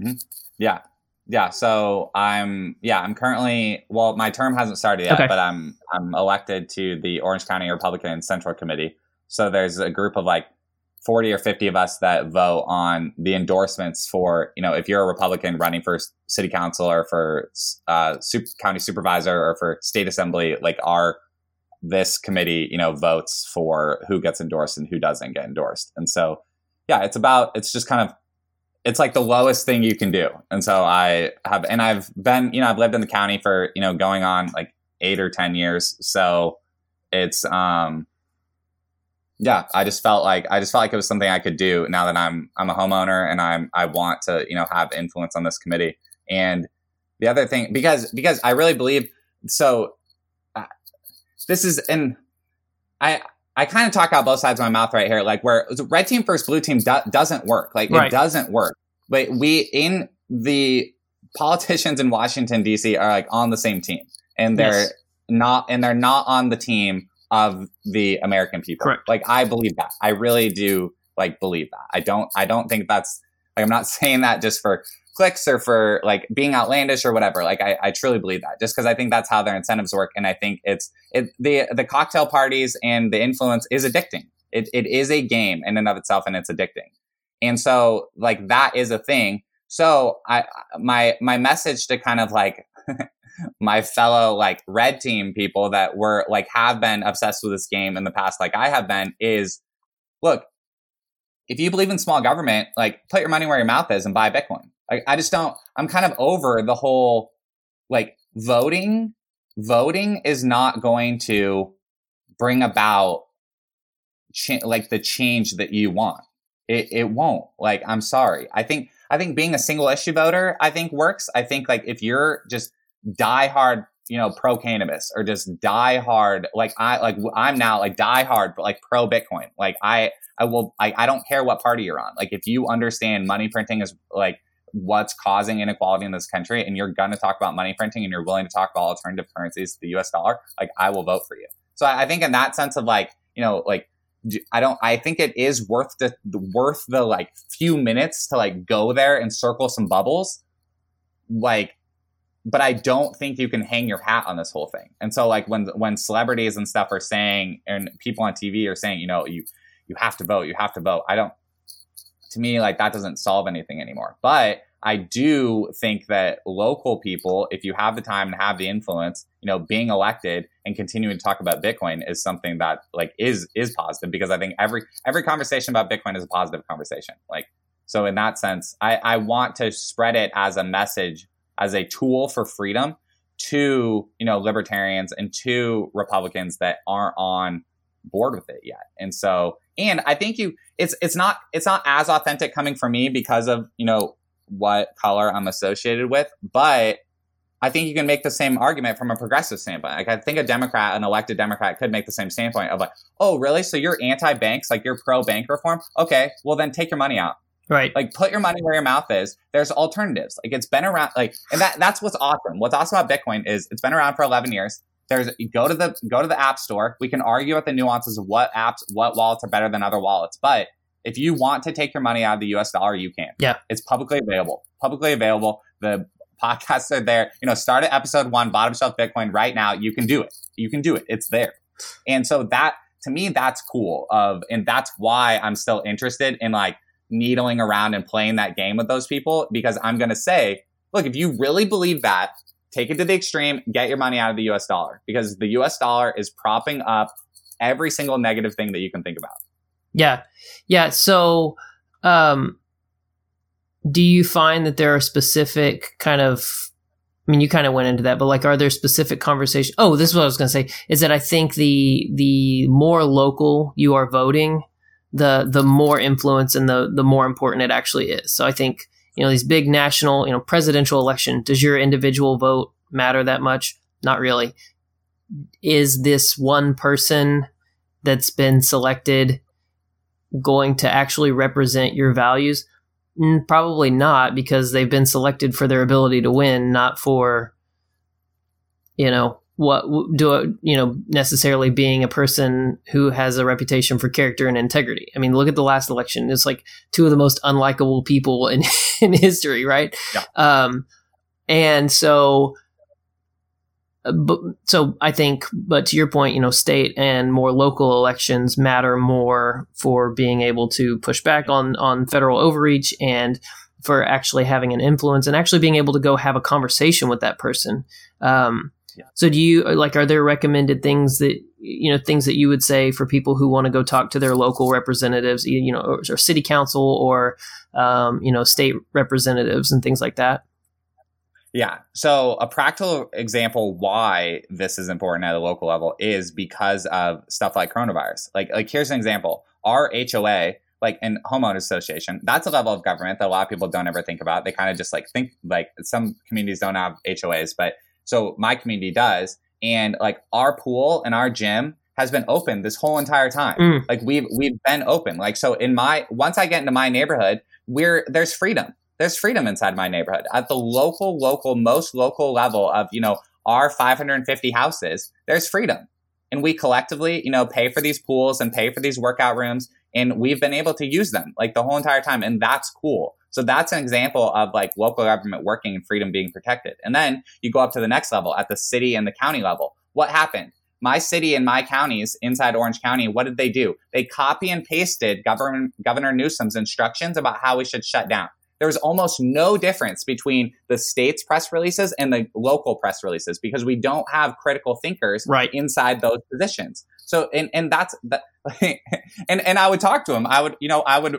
[SPEAKER 3] Mm-hmm. yeah. Yeah. So i'm yeah i'm currently well my term hasn't started yet okay. but i'm i'm elected to the orange county republican central committee. So there's a group of like 40 or 50 of us that vote on the endorsements for, you know, if you're a Republican running for city council or for uh, county supervisor or for state assembly, like our, this committee, you know, votes for who gets endorsed and who doesn't get endorsed. And so, yeah, it's about, it's just kind of, it's like the lowest thing you can do. And so I have, and I've been, you know, I've lived in the county for, you know, going on like eight or 10 years. So it's, um, yeah, I just felt like I just felt like it was something I could do now that I'm I'm a homeowner and I'm I want to you know have influence on this committee. And the other thing because because I really believe so. Uh, this is and I I kind of talk out both sides of my mouth right here. Like where the red team first blue team do, doesn't work. Like right. it doesn't work. But we in the politicians in Washington D.C. are like on the same team and they're yes. not and they're not on the team of the American people. Correct. Like I believe that. I really do like believe that. I don't I don't think that's like I'm not saying that just for clicks or for like being outlandish or whatever. Like I, I truly believe that just because I think that's how their incentives work. And I think it's it the the cocktail parties and the influence is addicting. It it is a game in and of itself and it's addicting. And so like that is a thing. So I my my message to kind of like my fellow like red team people that were like have been obsessed with this game in the past, like I have been, is look, if you believe in small government, like put your money where your mouth is and buy Bitcoin. Like I just don't. I'm kind of over the whole like voting. Voting is not going to bring about cha- like the change that you want. It, it won't. Like I'm sorry. I think I think being a single issue voter I think works. I think like if you're just diehard you know, pro cannabis or just die hard. Like I, like I'm now like die hard, but like pro Bitcoin. Like I, I will, I, I don't care what party you're on. Like if you understand money printing is like what's causing inequality in this country and you're going to talk about money printing and you're willing to talk about alternative currencies to the US dollar, like I will vote for you. So I, I think in that sense of like, you know, like I don't. I think it is worth the worth the like few minutes to like go there and circle some bubbles, like. But I don't think you can hang your hat on this whole thing. And so, like when when celebrities and stuff are saying, and people on TV are saying, you know, you you have to vote, you have to vote. I don't. To me, like that doesn't solve anything anymore. But I do think that local people, if you have the time and have the influence, you know, being elected and continuing to talk about Bitcoin is something that like is is positive because I think every every conversation about Bitcoin is a positive conversation. Like so in that sense, I, I want to spread it as a message, as a tool for freedom to, you know, libertarians and to Republicans that aren't on board with it yet. And so and I think you it's it's not it's not as authentic coming from me because of, you know, what color I'm associated with, but I think you can make the same argument from a progressive standpoint. Like I think a Democrat, an elected Democrat, could make the same standpoint of like, oh, really? So you're anti-banks, like you're pro-bank reform? Okay, well then take your money out.
[SPEAKER 1] Right.
[SPEAKER 3] Like put your money where your mouth is. There's alternatives. Like it's been around. Like and that that's what's awesome. What's awesome about Bitcoin is it's been around for 11 years. There's go to the go to the app store. We can argue at the nuances of what apps, what wallets are better than other wallets, but if you want to take your money out of the US dollar, you can.
[SPEAKER 1] Yeah.
[SPEAKER 3] It's publicly available. Publicly available. The podcasts are there. You know, start at episode one, bottom shelf Bitcoin right now. You can do it. You can do it. It's there. And so that to me, that's cool. Of and that's why I'm still interested in like needling around and playing that game with those people because I'm gonna say, look, if you really believe that, take it to the extreme, get your money out of the US dollar because the US dollar is propping up every single negative thing that you can think about.
[SPEAKER 1] Yeah. Yeah. So, um, do you find that there are specific kind of, I mean, you kind of went into that, but like, are there specific conversations? Oh, this is what I was going to say is that I think the, the more local you are voting, the, the more influence and the, the more important it actually is. So I think, you know, these big national, you know, presidential election, does your individual vote matter that much? Not really. Is this one person that's been selected going to actually represent your values? Mm, probably not, because they've been selected for their ability to win, not for, you know, what do you know necessarily being a person who has a reputation for character and integrity. I mean, look at the last election; it's like two of the most unlikable people in in history, right?
[SPEAKER 3] Yeah.
[SPEAKER 1] Um, and so but so I think, but to your point, you know, state and more local elections matter more for being able to push back on on federal overreach and for actually having an influence and actually being able to go have a conversation with that person. Um, So, do you like? Are there recommended things that you know things that you would say for people who want to go talk to their local representatives, you know, or, or city council or um, you know state representatives and things like that?
[SPEAKER 3] Yeah. So a practical example why this is important at a local level is because of stuff like coronavirus. Like like here's an example. Our HOA, like an homeowners association, that's a level of government that a lot of people don't ever think about. They kind of just like think like some communities don't have HOAs, but so my community does. And like our pool and our gym has been open this whole entire time. Mm. Like we've we've been open. Like so in my once I get into my neighborhood, we're there's freedom there's freedom inside my neighborhood at the local, local, most local level of, you know, our 550 houses, there's freedom. And we collectively, you know, pay for these pools and pay for these workout rooms. And we've been able to use them like the whole entire time. And that's cool. So that's an example of like local government working and freedom being protected. And then you go up to the next level at the city and the county level. What happened? My city and my counties inside Orange County, what did they do? They copy and pasted Governor, Governor Newsom's instructions about how we should shut down there was almost no difference between the state's press releases and the local press releases because we don't have critical thinkers
[SPEAKER 1] right.
[SPEAKER 3] inside those positions. So, and, and that's that, and, and I would talk to him. I would, you know, I would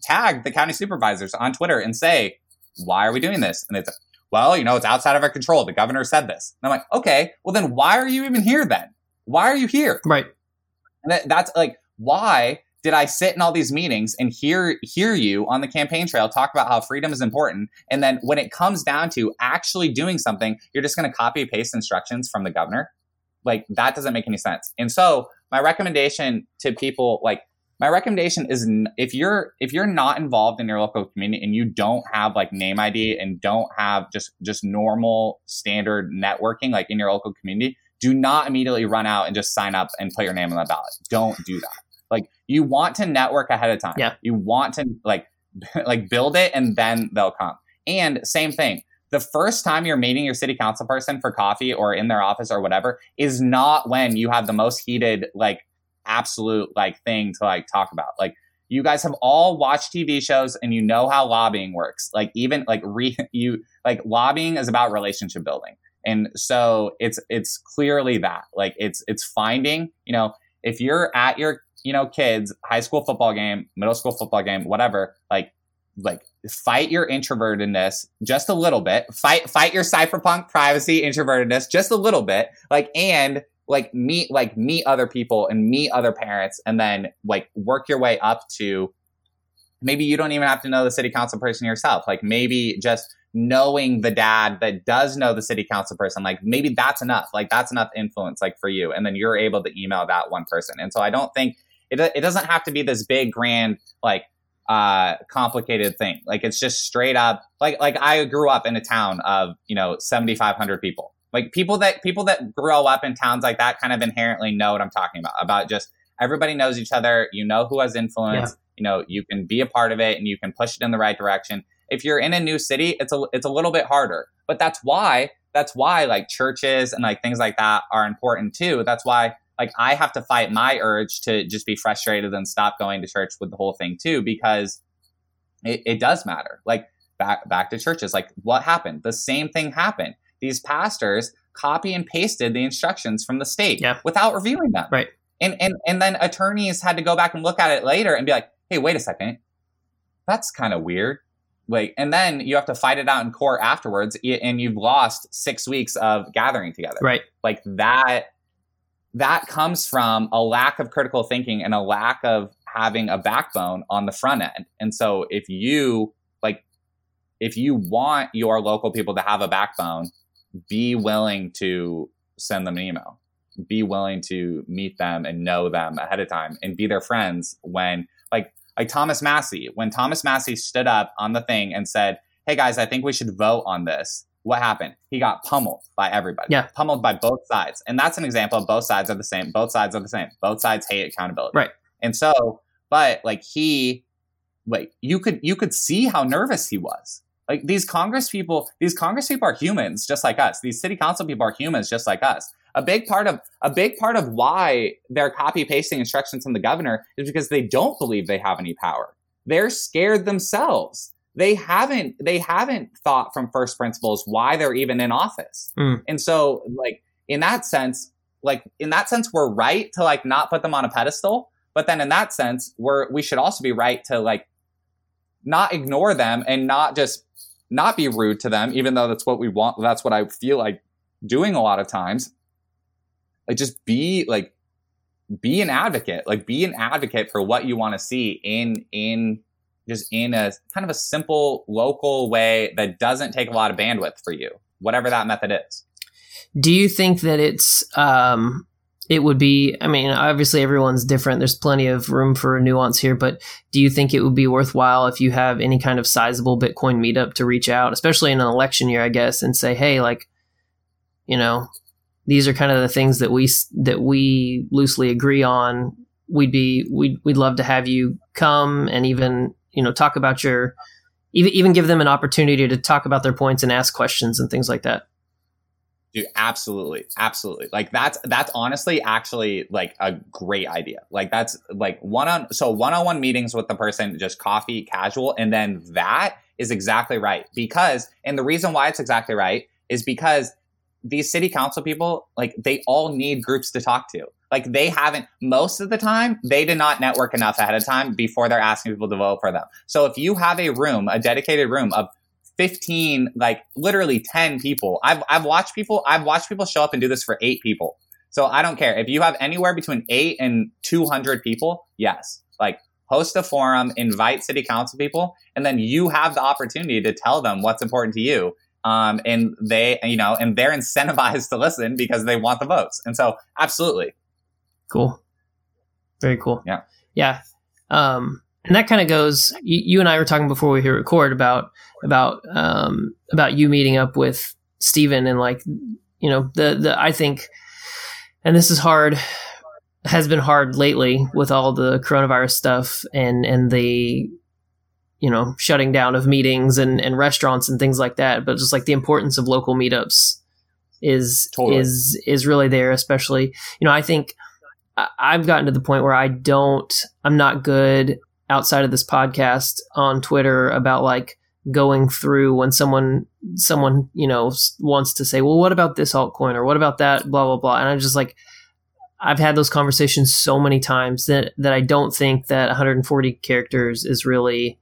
[SPEAKER 3] tag the county supervisors on Twitter and say, why are we doing this? And it's, well, you know, it's outside of our control. The governor said this. And I'm like, okay, well then why are you even here then? Why are you here?
[SPEAKER 1] Right.
[SPEAKER 3] And that, that's like, why did I sit in all these meetings and hear hear you on the campaign trail talk about how freedom is important, and then when it comes down to actually doing something, you're just going to copy paste instructions from the governor? Like that doesn't make any sense. And so my recommendation to people like my recommendation is if you're if you're not involved in your local community and you don't have like name id and don't have just just normal standard networking like in your local community do not immediately run out and just sign up and put your name on the ballot. Don't do that. Like you want to network ahead of time.
[SPEAKER 1] Yeah.
[SPEAKER 3] You want to like like build it and then they'll come. And same thing the first time you're meeting your city council person for coffee or in their office or whatever is not when you have the most heated like absolute like thing to like talk about. Like you guys have all watched TV shows and you know how lobbying works. Like even like re you like lobbying is about relationship building. And so it's it's clearly that. Like it's it's finding, you know, if you're at your, you know, kids high school football game, middle school football game, whatever, like like fight your introvertedness just a little bit. Fight fight your cypherpunk privacy introvertedness just a little bit. Like and like meet like meet other people and meet other parents and then like work your way up to maybe you don't even have to know the city council person yourself like maybe just knowing the dad that does know the city council person like maybe that's enough like that's enough influence like for you and then you're able to email that one person and so i don't think it, it doesn't have to be this big grand like uh complicated thing like it's just straight up like like i grew up in a town of you know 7500 people like people that people that grow up in towns like that kind of inherently know what I'm talking about. About just everybody knows each other. You know who has influence. Yeah. You know you can be a part of it and you can push it in the right direction. If you're in a new city, it's a it's a little bit harder. But that's why that's why like churches and like things like that are important too. That's why like I have to fight my urge to just be frustrated and stop going to church with the whole thing too because it, it does matter. Like back back to churches, like what happened? The same thing happened these pastors copy and pasted the instructions from the state
[SPEAKER 1] yeah.
[SPEAKER 3] without reviewing them.
[SPEAKER 1] Right.
[SPEAKER 3] And, and and then attorneys had to go back and look at it later and be like, hey, wait a second. That's kind of weird. Like, and then you have to fight it out in court afterwards, and you've lost six weeks of gathering together.
[SPEAKER 1] Right.
[SPEAKER 3] Like that. That comes from a lack of critical thinking and a lack of having a backbone on the front end. And so, if you like, if you want your local people to have a backbone, be willing to send them an email be willing to meet them and know them ahead of time and be their friends when like like Thomas Massie, when Thomas Massie stood up on the thing and said hey guys I think we should vote on this what happened? He got pummeled by everybody.
[SPEAKER 1] Yeah.
[SPEAKER 3] Pummeled by both sides. And that's an example of both sides are the same. Both sides are the same. Both sides hate accountability.
[SPEAKER 1] Right.
[SPEAKER 3] And so but like he like you could you could see how nervous he was. Like these Congress people, these Congress people are humans just like us. These city council people are humans just like us. A big part of a big part of why they're copy pasting instructions from the governor is because they don't believe they have any power. They're scared themselves. They haven't they haven't thought from first principles why they're even in office.
[SPEAKER 1] Mm.
[SPEAKER 3] And so like in that sense, like in that sense we're right to like not put them on a pedestal, but then in that sense we're we should also be right to like not ignore them and not just not be rude to them, even though that's what we want. That's what I feel like doing a lot of times. Like just be like, be an advocate, like be an advocate for what you want to see in, in just in a kind of a simple local way that doesn't take a lot of bandwidth for you, whatever that method is.
[SPEAKER 1] Do you think that it's, um, it would be i mean obviously everyone's different there's plenty of room for nuance here but do you think it would be worthwhile if you have any kind of sizable bitcoin meetup to reach out especially in an election year i guess and say hey like you know these are kind of the things that we that we loosely agree on we'd be we'd, we'd love to have you come and even you know talk about your even even give them an opportunity to talk about their points and ask questions and things like that
[SPEAKER 3] Dude, absolutely, absolutely. Like that's that's honestly actually like a great idea. Like that's like one on so one on one meetings with the person, just coffee, casual, and then that is exactly right. Because and the reason why it's exactly right is because these city council people, like they all need groups to talk to. Like they haven't most of the time, they did not network enough ahead of time before they're asking people to vote for them. So if you have a room, a dedicated room of 15, like literally 10 people. I've, I've watched people, I've watched people show up and do this for eight people. So I don't care. If you have anywhere between eight and 200 people, yes. Like host a forum, invite city council people, and then you have the opportunity to tell them what's important to you. Um, and they, you know, and they're incentivized to listen because they want the votes. And so, absolutely.
[SPEAKER 1] Cool. Very cool.
[SPEAKER 3] Yeah.
[SPEAKER 1] Yeah. Um, and that kind of goes. You, you, and I were talking before we hit record about about um, about you meeting up with Stephen and like you know the the I think, and this is hard has been hard lately with all the coronavirus stuff and and the you know shutting down of meetings and and restaurants and things like that but just like the importance of local meetups is totally. is is really there especially you know i think i've gotten to the point where i don't i'm not good outside of this podcast on twitter about like going through when someone someone you know wants to say well what about this altcoin? or what about that? blah blah blah. And i'm just like I've had those conversations so many times that that I don't think that 140 characters is really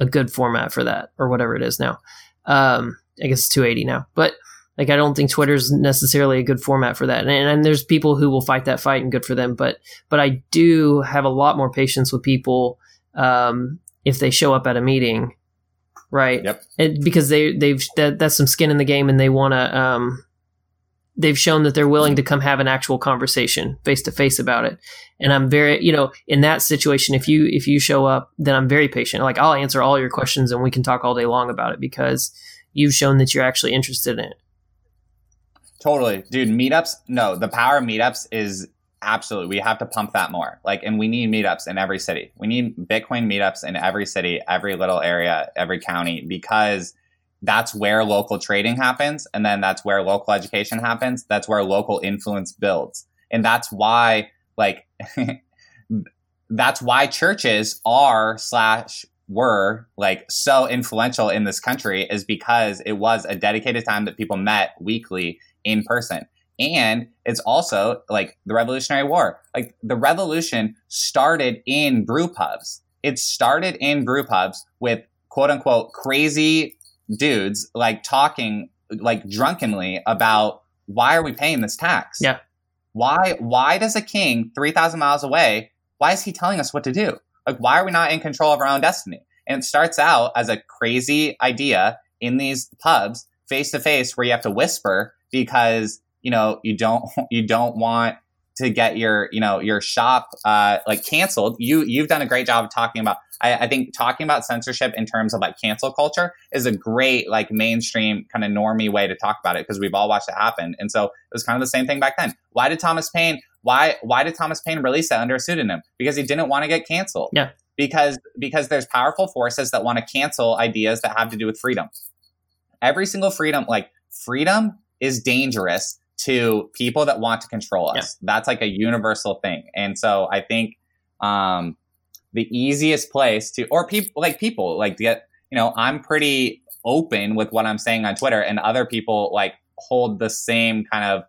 [SPEAKER 1] a good format for that or whatever it is now. Um, I guess it's 280 now, but like I don't think Twitter's necessarily a good format for that. And, and there's people who will fight that fight and good for them, but but I do have a lot more patience with people um, if they show up at a meeting, right?
[SPEAKER 3] Yep.
[SPEAKER 1] And because they they've that, that's some skin in the game and they want to um, they've shown that they're willing to come have an actual conversation face to face about it and i'm very you know in that situation if you if you show up then i'm very patient like i'll answer all your questions and we can talk all day long about it because you've shown that you're actually interested in it
[SPEAKER 3] totally dude meetups no the power of meetups is absolutely we have to pump that more like and we need meetups in every city we need bitcoin meetups in every city every little area every county because that's where local trading happens. And then that's where local education happens. That's where local influence builds. And that's why, like, that's why churches are slash were like so influential in this country is because it was a dedicated time that people met weekly in person. And it's also like the Revolutionary War. Like the revolution started in brew pubs. It started in brew pubs with quote unquote crazy dudes like talking like drunkenly about why are we paying this tax?
[SPEAKER 1] Yeah.
[SPEAKER 3] Why why does a king 3000 miles away why is he telling us what to do? Like why are we not in control of our own destiny? And it starts out as a crazy idea in these pubs face to face where you have to whisper because you know you don't you don't want to get your you know your shop uh, like canceled. You you've done a great job of talking about I, I, think talking about censorship in terms of like cancel culture is a great like mainstream kind of normie way to talk about it because we've all watched it happen. And so it was kind of the same thing back then. Why did thomas paine why why did thomas paine release that under a pseudonym? Because he didn't want to get canceled.
[SPEAKER 1] Yeah.
[SPEAKER 3] Because because there's powerful forces that want to cancel ideas that have to do with freedom. Every single freedom like freedom is dangerous to people that want to control us. Yeah. That's like a universal thing. And so I think um, the easiest place to, or people like people like get, you know, I'm pretty open with what I'm saying on Twitter, and other people like hold the same kind of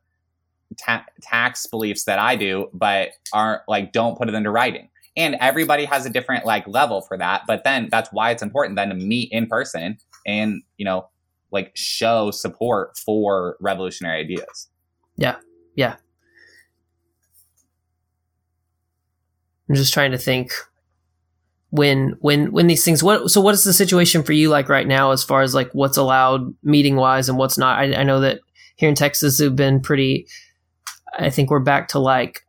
[SPEAKER 3] ta- tax beliefs that I do, but aren't like don't put it into writing. And everybody has a different like level for that. But then that's why it's important then to meet in person and you know like show support for revolutionary ideas.
[SPEAKER 1] Yeah. Yeah. I'm just trying to think when when when these things what so what is the situation for you like right now as far as like what's allowed meeting wise and what's not I, I know that here in texas have been pretty i think we're back to like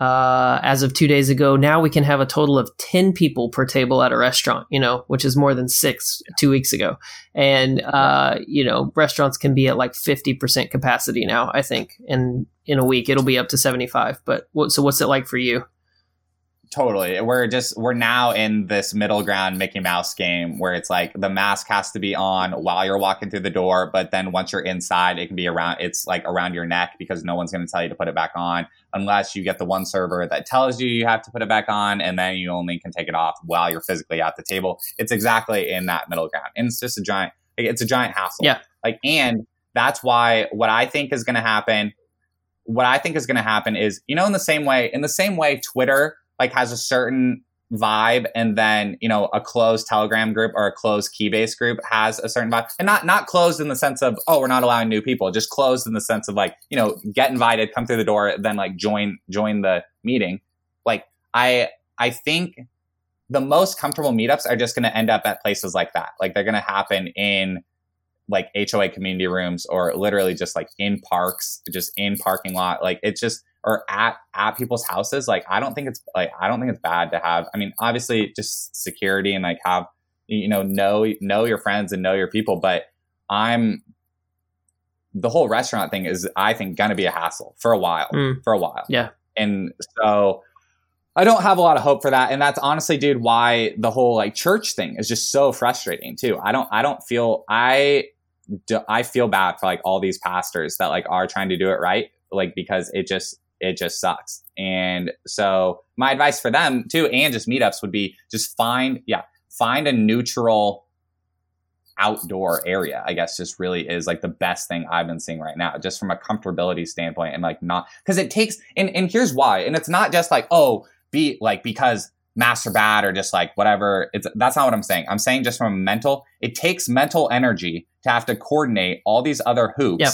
[SPEAKER 1] uh, as of two days ago, now we can have a total of 10 people per table at a restaurant, you know, which is more than six two weeks ago. And, uh, you know, restaurants can be at like 50% capacity now, I think. And in a week, it'll be up to 75. But what, so what's it like for you?
[SPEAKER 3] Totally. We're just we're now in this middle ground Mickey Mouse game where it's like the mask has to be on while you're walking through the door, but then once you're inside, it can be around it's like around your neck because no one's going to tell you to put it back on unless you get the one server that tells you you have to put it back on and then you only can take it off while you're physically at the table. It's exactly in that middle ground. And it's just a giant it's a giant hassle.
[SPEAKER 1] Yeah.
[SPEAKER 3] Like and that's why what I think is going to happen what I think is going to happen is, you know, in the same way, in the same way Twitter like has a certain vibe and then you know a closed telegram group or a closed keybase group has a certain vibe and not not closed in the sense of oh we're not allowing new people just closed in the sense of like you know get invited come through the door then like join join the meeting like i I think the most comfortable meetups are just going to end up at places like that. Like they're going to happen in like HOA community rooms or literally just like in parks, just in parking lot. Like it's just or at at people's houses. Like I don't think it's like I don't think it's bad to have. I mean, obviously just security and like have you know know know your friends and know your people. But I'm the whole restaurant thing is I think going to be a hassle for a while.
[SPEAKER 1] Mm.
[SPEAKER 3] For a while,
[SPEAKER 1] Yeah.
[SPEAKER 3] and so I don't have a lot of hope for that. And that's honestly, dude, why the whole like church thing is just so frustrating too. I don't, I don't feel, I, do, I feel bad for like all these pastors that like are trying to do it right. Like, because it just, it just sucks. And so my advice for them too, and just meetups would be just find, yeah, find a neutral outdoor area, I guess just really is like the best thing I've been seeing right now, just from a comfortability standpoint and like not, cause it takes, and, and here's why. And it's not just like, oh, be like because mass are bad or just like whatever. It's that's not what I'm saying. I'm saying just from mental, it takes mental energy to have to coordinate all these other hoops
[SPEAKER 1] Yep.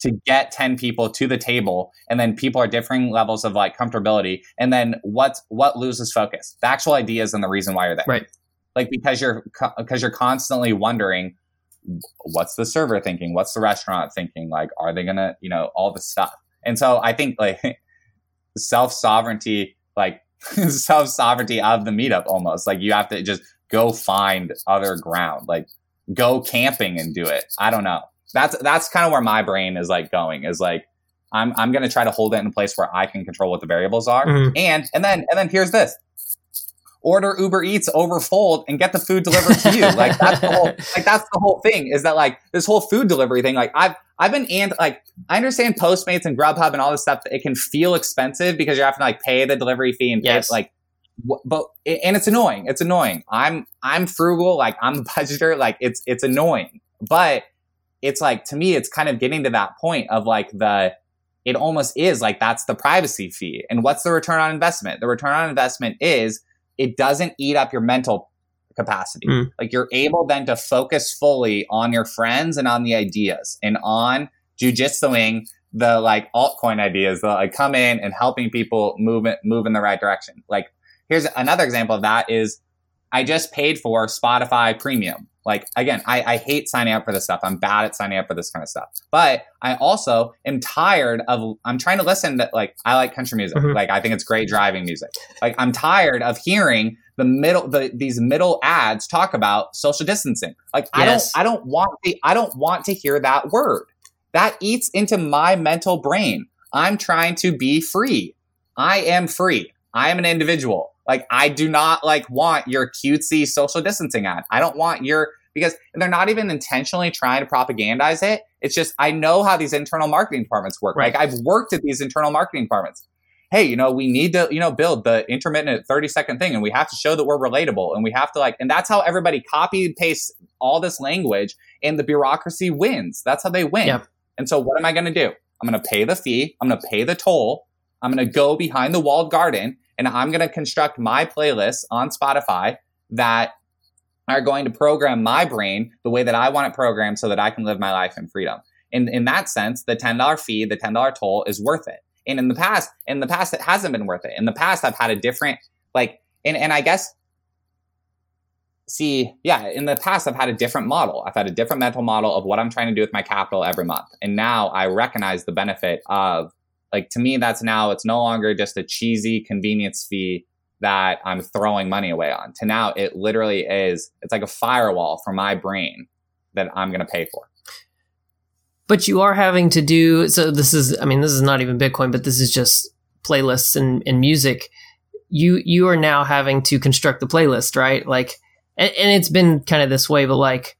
[SPEAKER 3] To get 10 people to the table. And then people are differing levels of like comfortability. And then what's what loses focus? The actual ideas and the reason why you're there.
[SPEAKER 1] Right.
[SPEAKER 3] Like because you're because you're constantly wondering what's the server thinking? What's the restaurant thinking? Like, are they gonna, you know, all the stuff? And so I think like self sovereignty, like self sovereignty of the meetup almost. Like you have to just go find other ground, like go camping and do it. I don't know. That's that's kind of where my brain is like going. Is like I'm I'm gonna try to hold it in a place where I can control what the variables are.
[SPEAKER 1] Mhm.
[SPEAKER 3] And and then and then here's this. Order Uber Eats over Fold and get the food delivered to you. Like that's the whole like that's the whole thing is that like this whole food delivery thing. Like I've I've been and like I understand Postmates and Grubhub and all this stuff. It can feel expensive because you have to like pay the delivery fee and pay
[SPEAKER 1] Yes.
[SPEAKER 3] like. But and it's annoying. It's annoying. I'm I'm frugal. Like I'm a budgeter. Like it's it's annoying. But it's like to me, it's kind of getting to that point of like the it almost is like that's the privacy fee. And what's the return on investment? The return on investment is it doesn't eat up your mental capacity.
[SPEAKER 1] Mm.
[SPEAKER 3] Like you're able then to focus fully on your friends and on the ideas and on jujitsuing the like altcoin ideas that like come in and helping people move it, move in the right direction. Like here's another example of that is I just paid for Spotify premium. Like again, I, I hate signing up for this stuff. I'm bad at signing up for this kind of stuff. But I also am tired of I'm trying to listen to like I like country music.
[SPEAKER 1] Mhm.
[SPEAKER 3] Like I think it's great driving music. Like I'm tired of hearing the middle the these middle ads talk about social distancing. Like I don't I don't want the I don't want to hear that word. That eats into my mental brain. I'm trying to be free. I am free. I am an individual. Like I do not like want your cutesy social distancing ad. I don't want your because they're not even intentionally trying to propagandize it. It's just I know how these internal marketing departments work.
[SPEAKER 1] Right.
[SPEAKER 3] Like I've worked at these internal marketing departments. Hey, you know, we need to, you know, build the intermittent 30 second thing and we have to show that we're relatable and we have to like and that's how everybody copy and paste all this language and the bureaucracy wins. That's how they win.
[SPEAKER 1] Yep.
[SPEAKER 3] And so what am I going to do? I'm going to pay the fee. I'm going to pay the toll. I'm going to go behind the walled garden and I'm going to construct my playlists on Spotify that are going to program my brain the way that I want it programmed so that I can live my life in freedom. In, in that sense, the $10 fee, the $10 toll is worth it. And in the past, in the past, it hasn't been worth it. In the past, I've had a different, like, and, and I guess, see, yeah, in the past, I've had a different model. I've had a different mental model of what I'm trying to do with my capital every month. And now I recognize the benefit of, like, to me, that's now, it's no longer just a cheesy convenience fee that I'm throwing money away on. To now, it literally is, it's like a firewall for my brain that I'm going to pay for.
[SPEAKER 1] but you are having to do so this is i mean this is not even bitcoin but this is just playlists and, and music you you are now having to construct the playlist right like and, and it's been kind of this way but like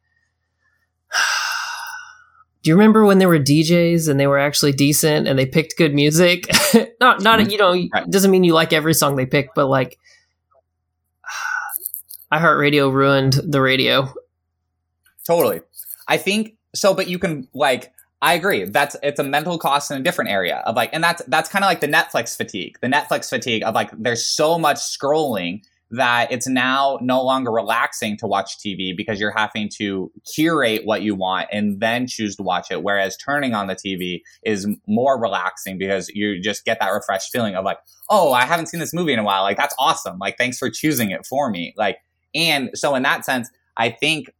[SPEAKER 1] do you remember when there were DJs and they were actually decent and they picked good music? not not
[SPEAKER 3] Mhm.
[SPEAKER 1] you know
[SPEAKER 3] Right.
[SPEAKER 1] doesn't mean you like every song they pick, but like iHeartRadio ruined the radio.
[SPEAKER 3] Totally. I think so, but you can like I agree. That's it's a mental cost in a different area of like and that's that's kind of like the Netflix fatigue. The Netflix fatigue of like there's so much scrolling that it's now no longer relaxing to watch TV because you're having to curate what you want and then choose to watch it. Whereas turning on the TV is more relaxing because you just get that refreshed feeling of like, oh, I haven't seen this movie in a while. Like, that's awesome. Like, thanks for choosing it for me. Like, and so in that sense, I think,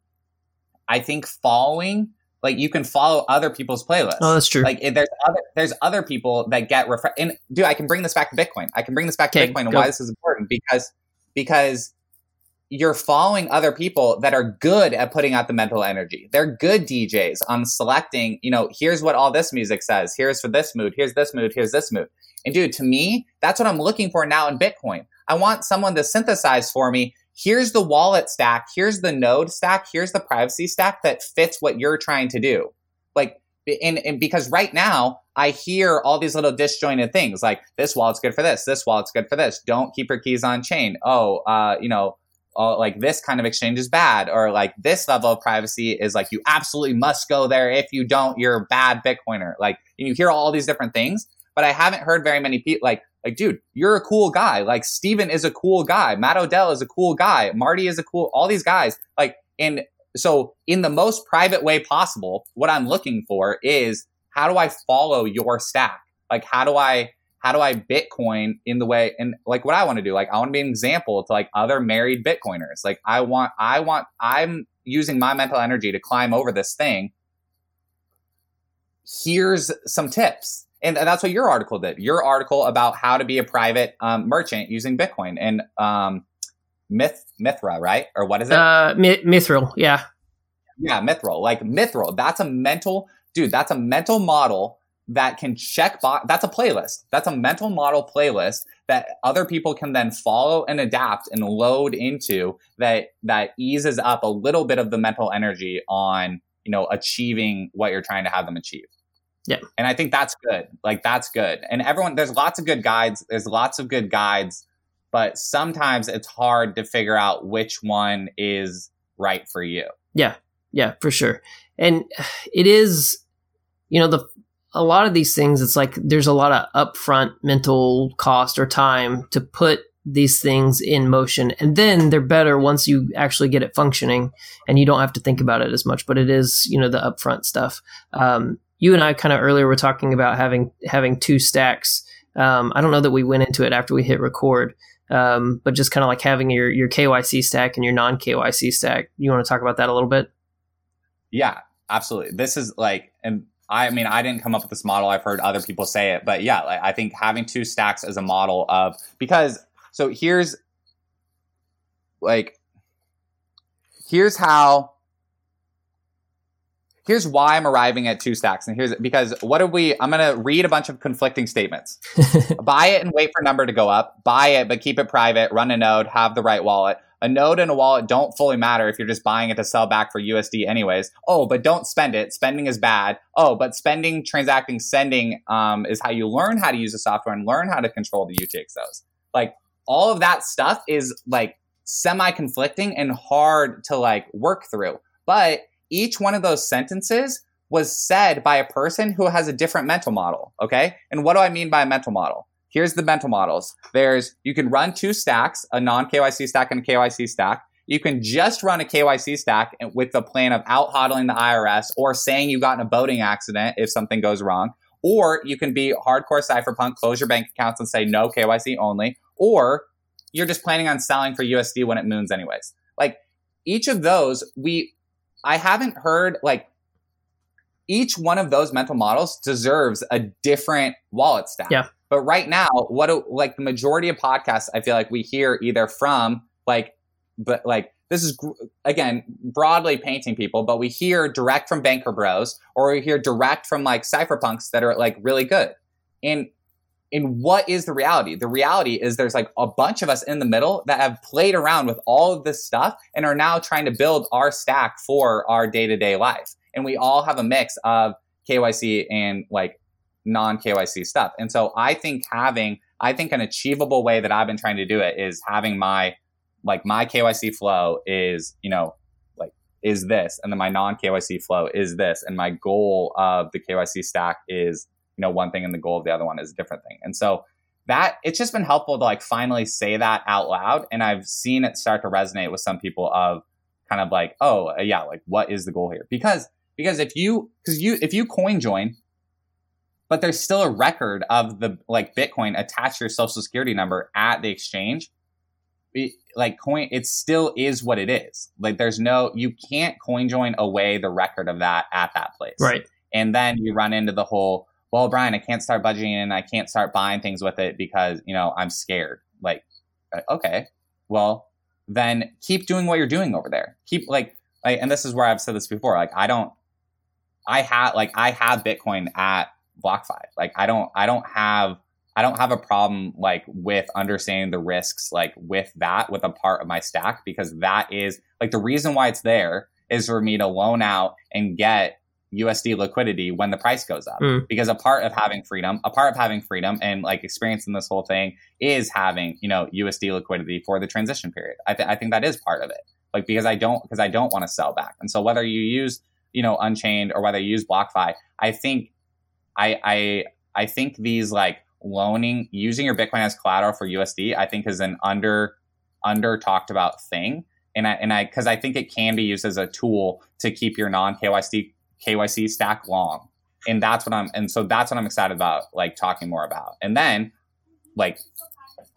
[SPEAKER 3] I think following like you can follow other people's playlists.
[SPEAKER 1] Oh, that's true.
[SPEAKER 3] Like there's other there's other people that get refresh. And dude, I can bring this back to Bitcoin. I can bring this back to Bitcoin and go. why this is important because because you're following other people that are good at putting out the mental energy. They're good DJs on selecting, you know, here's what all this music says. Here's for this mood. Here's this mood. Here's this mood. And dude, to me, that's what I'm looking for now in Bitcoin. I want someone to synthesize for me here's the wallet stack, here's the node stack, here's the privacy stack that fits what you're trying to do. Like, and, and because right now I hear all these little disjointed things like this wallet's good for this, this wallet's good for this. Don't keep your keys on chain. Oh, uh, you know, uh, like this kind of exchange is bad, or like this level of privacy is like you absolutely must go there. If you don't, you're a bad Bitcoiner. Like, and you hear all these different things, but I haven't heard very many people like like, dude, you're a cool guy. Like, Steven is a cool guy. Matt Odell is a cool guy. Marty is a cool, all these guys. Like, and so in the most private way possible, what I'm looking for is how do I follow your stack? Like, how do I, how do I Bitcoin in the way, and like what I want to do? Like, I want to be an example to like other married Bitcoiners. Like, I want, I want, I'm using my mental energy to climb over this thing. Here's some tips and that's what your article did. Your article about how to be a private um, merchant using Bitcoin and um, Myth Mithra, right? Or what is it?
[SPEAKER 1] Uh, Mithril, yeah,
[SPEAKER 3] yeah, Mithril. Like Mithril, that's a mental dude. That's a mental model that can check box. That's a playlist. That's a mental model playlist that other people can then follow and adapt and load into. That that eases up a little bit of the mental energy on you know achieving what you're trying to have them achieve.
[SPEAKER 1] Yeah.
[SPEAKER 3] And I think that's good. Like that's good. And everyone there's lots of good guides. There's lots of good guides, but sometimes it's hard to figure out which one is right for you.
[SPEAKER 1] Yeah. Yeah, for sure. And it is you know the a lot of these things it's like there's a lot of upfront mental cost or time to put these things in motion and then they're better once you actually get it functioning and you don't have to think about it as much but it is you know the upfront stuff um, you and I kind of earlier were talking about having having two stacks. Um, I don't know that we went into it after we hit record, um, but just kind of like having your your KYC stack and your non KYC stack. You want to talk about that a little bit?
[SPEAKER 3] Yeah, absolutely. This is like, and I mean, I didn't come up with this model. I've heard other people say it, but yeah, like, I think having two stacks as a model of because so here's like here's how here's why I'm arriving at two stacks. And here's because what are we? I'm going to read a bunch of conflicting statements. Buy it and wait for number to go up. Buy it, but keep it private. Run a node. Have the right wallet. A node and a wallet don't fully matter if you're just buying it to sell back for USD anyways. Oh, but don't spend it. Spending is bad. Oh, but spending, transacting, sending um, is how you learn how to use the software and learn how to control the UTXOs. Like all of that stuff is like semi conflicting and hard to like work through. But each one of those sentences was said by a person who has a different mental model. Okay. And what do I mean by a mental model? Here's the mental models. There's, you can run two stacks, a non KYC stack and a KYC stack. You can just run a KYC stack with the plan of out hodling the IRS or saying you got in a boating accident if something goes wrong. Or you can be hardcore cypherpunk, close your bank accounts and say no KYC only. Or you're just planning on selling for USD when it moons anyways. Like each of those, we I haven't heard like each one of those mental models deserves a different wallet stack.
[SPEAKER 1] Yeah.
[SPEAKER 3] But right now, what do, like the majority of podcasts, I feel like we hear either from like, but like this is again broadly painting people, but we hear direct from banker bros or we hear direct from like cypherpunks that are like really good. And and what is the reality? The reality is there's like a bunch of us in the middle that have played around with all of this stuff and are now trying to build our stack for our day to day life. And we all have a mix of KYC and like non KYC stuff. And so I think having, I think an achievable way that I've been trying to do it is having my, like my KYC flow is, you know, like is this, and then my non KYC flow is this, and my goal of the KYC stack is you know one thing and the goal of the other one is a different thing and so that it's just been helpful to like finally say that out loud. And I've seen it start to resonate with some people of kind of like, oh yeah, like what is the goal here? Because, because if you, cause you, if you coin join, but there's still a record of the like Bitcoin attached to your social security number at the exchange, it, like coin, it still is what it is. Like there's no, you can't coin join away the record of that at that place.
[SPEAKER 1] Right.
[SPEAKER 3] And then you run into the whole, well, Brian, I can't start budgeting and I can't start buying things with it because, you know, I'm scared. Like, uh, okay, well, then keep doing what you're doing over there. Keep like, like, and this is where I've said this before. Like, I don't, I have, like, I have Bitcoin at BlockFi. Like, I don't, I don't have, I don't have a problem like with understanding the risks, like with that, with a part of my stack, because that is like the reason why it's there is for me to loan out and get USD liquidity when the price goes up. Mm. Because a part of having freedom, a part of having freedom and like experiencing this whole thing is having, you know, USD liquidity for the transition period. I, th- I think that is part of it. Like, because I don't, because I don't want to sell back. And so whether you use, you know, Unchained or whether you use BlockFi, I think, I, I, I think these like loaning, using your Bitcoin as collateral for USD, I think is an under, under talked about thing. And I, and I, cause I think it can be used as a tool to keep your non KYC KYC stack long. And that's what I'm, and so that's what I'm excited about, like talking more about. And then, like,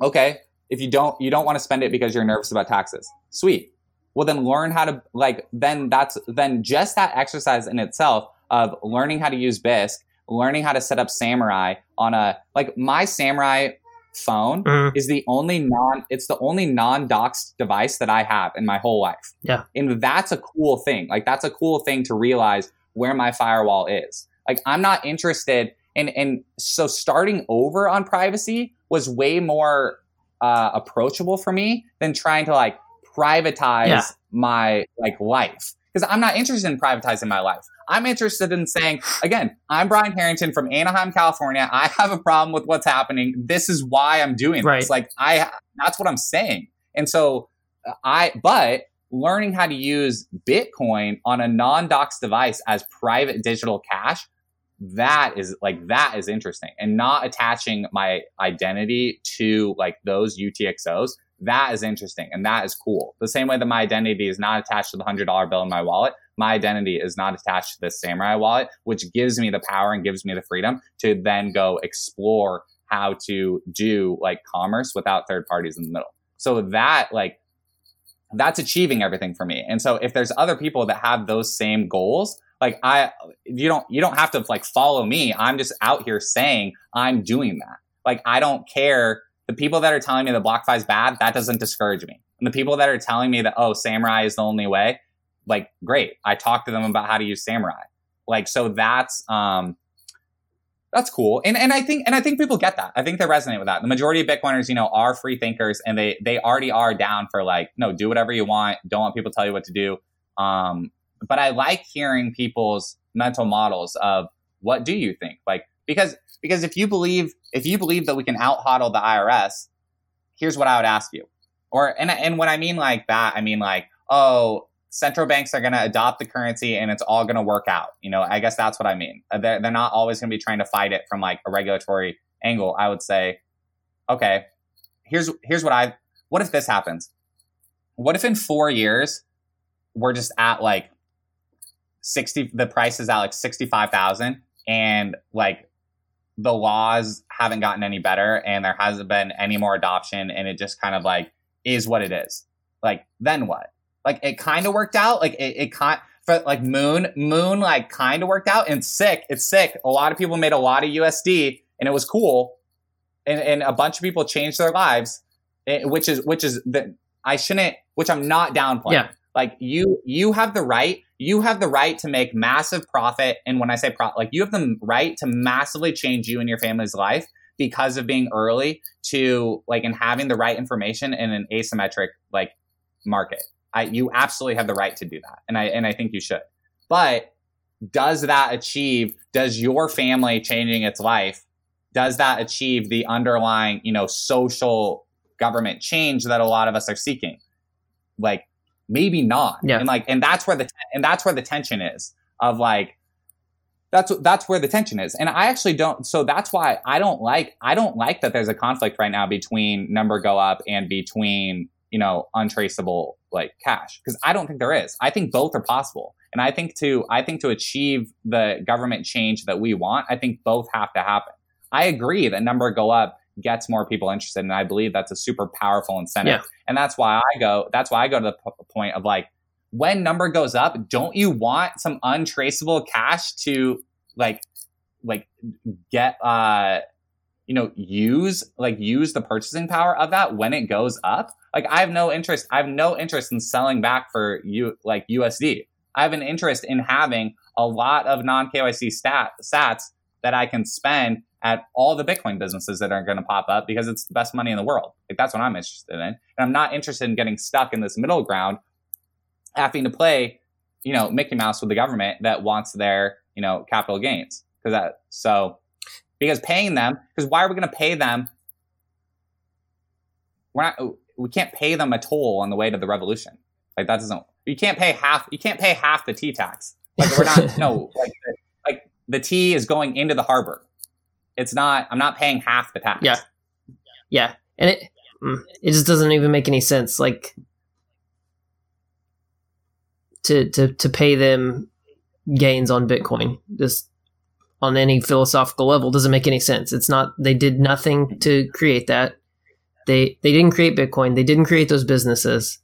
[SPEAKER 3] okay, if you don't, you don't want to spend it because you're nervous about taxes. Sweet. Well, then learn how to, like, then that's, then just that exercise in itself of learning how to use Bisq, learning how to set up Samurai on a, like, my Samurai phone mm. is the only non it's the only non-doxed device that I have in my whole life.
[SPEAKER 1] Yeah.
[SPEAKER 3] And that's a cool thing. Like that's a cool thing to realize where my firewall is. Like I'm not interested in and so starting over on privacy was way more uh, approachable for me than trying to like privatize yeah. my like life because I'm not interested in privatizing my life. I'm interested in saying, again, I'm Brian Harrington from Anaheim, California. I have a problem with what's happening. This is why I'm doing right. this. Like I, that's what I'm saying. And so uh, I, but learning how to use Bitcoin on a non-dox device as private digital cash, that is like that is interesting. And not attaching my identity to like those UTXOs, that is interesting and that is cool. The same way that my identity is not attached to the hundred dollar bill in my wallet, my identity is not attached to this Samurai wallet, which gives me the power and gives me the freedom to then go explore how to do like commerce without third parties in the middle. So that like that's achieving everything for me. And so if there's other people that have those same goals, like I, you don't, you don't have to like follow me. I'm just out here saying I'm doing that. Like I don't care. The people that are telling me the BlockFi is bad, that doesn't discourage me. And the people that are telling me that, oh, Samurai is the only way, like great. I talk to them about how to use Samurai. Like, so that's, um, that's cool. And and I think and I think people get that. I think they resonate with that. The majority of Bitcoiners, you know, are free thinkers and they they already are down for like, no, do whatever you want. Don't want people to tell you what to do. Um, but I like hearing people's mental models of what do you think? Like because because if you believe if you believe that we can out hodl the IRS, here's what I would ask you. Or and and when I mean like that, I mean like, oh, central banks are going to adopt the currency and it's all going to work out. You know, I guess that's what I mean. Uh, they're, they're not always going to be trying to fight it from like a regulatory angle. I would say, okay, here's, here's what I, what if this happens? What if in four years we're just at like 60, the price is at like 65,000 and like the laws haven't gotten any better and there hasn't been any more adoption and it just kind of like is what it is. Like, then what? Like it kind of worked out. Like it, it kind for like Moon, Moon like kind of worked out and sick. It's sick. A lot of people made a lot of USD and it was cool. And, and a bunch of people changed their lives, eh, which is, which is the, I shouldn't, which I'm not downplaying. Yeah. Like you, you have the right, you have the right to make massive profit. And when I say profit, like you have the right to massively change you and your family's life because of being early to like and having the right information in an asymmetric like market. I, you absolutely have the right to do that. And I, and I think you should. But does that achieve, does your family changing its life, does that achieve the underlying, you know, social government change that a lot of us are seeking? Like, maybe not.
[SPEAKER 1] Yeah.
[SPEAKER 3] And like, and that's where the, and that's where the tension is of like, that's that's where the tension is and i actually don't so that's why i don't like i don't like that there's a conflict right now between number go up and between you know untraceable like cash because i don't think there is i think both are possible and i think to i think to achieve the government change that we want i think both have to happen i agree that number go up gets more people interested and i believe that's a super powerful incentive
[SPEAKER 1] Yeah.
[SPEAKER 3] and that's why i go that's why i go to the p- point of like when number goes up, don't you want some untraceable cash to like like get uh you know use like use the purchasing power of that when it goes up? Like I have no interest I have no interest in selling back for you like USD. I have an interest in having a lot of non KYC stat sats that I can spend at all the Bitcoin businesses that are going to pop up because it's the best money in the world. Like that's what I'm interested in. And I'm not interested in getting stuck in this middle ground having to play, you know, Mickey Mouse with the government that wants their, you know, capital gains. Because that, so, because paying them, because why are we going to pay them? We're not, we can't pay them a toll on the way to the revolution. Like that doesn't, you can't pay half, you can't pay half the tea tax. Like we're not, no, like, the, like the tea is going into the harbor. It's not, I'm not paying half the tax.
[SPEAKER 1] Yeah. Yeah, and it mm, it just doesn't even make any sense. Like to to to pay them gains on Bitcoin, just on any philosophical level, doesn't make any sense. It's not. They did nothing to create that. They they didn't create Bitcoin. They didn't create those businesses.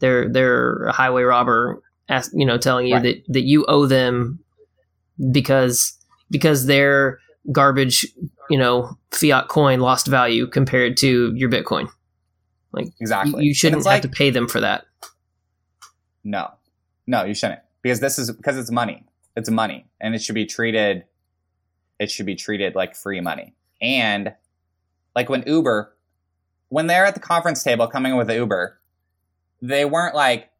[SPEAKER 1] They're they're a highway robber. Ask, you know, telling you
[SPEAKER 3] Right.
[SPEAKER 1] that that you owe them because because they're garbage you know fiat coin lost value compared to your bitcoin Like
[SPEAKER 3] Exactly.
[SPEAKER 1] you
[SPEAKER 3] And
[SPEAKER 1] shouldn't have
[SPEAKER 3] like-
[SPEAKER 1] to pay them for that
[SPEAKER 3] No, no, you shouldn't because this is because it's money. It's money, and it should be treated. It should be treated like free money, and like when Uber, when they're at the conference table coming with Uber, they weren't like,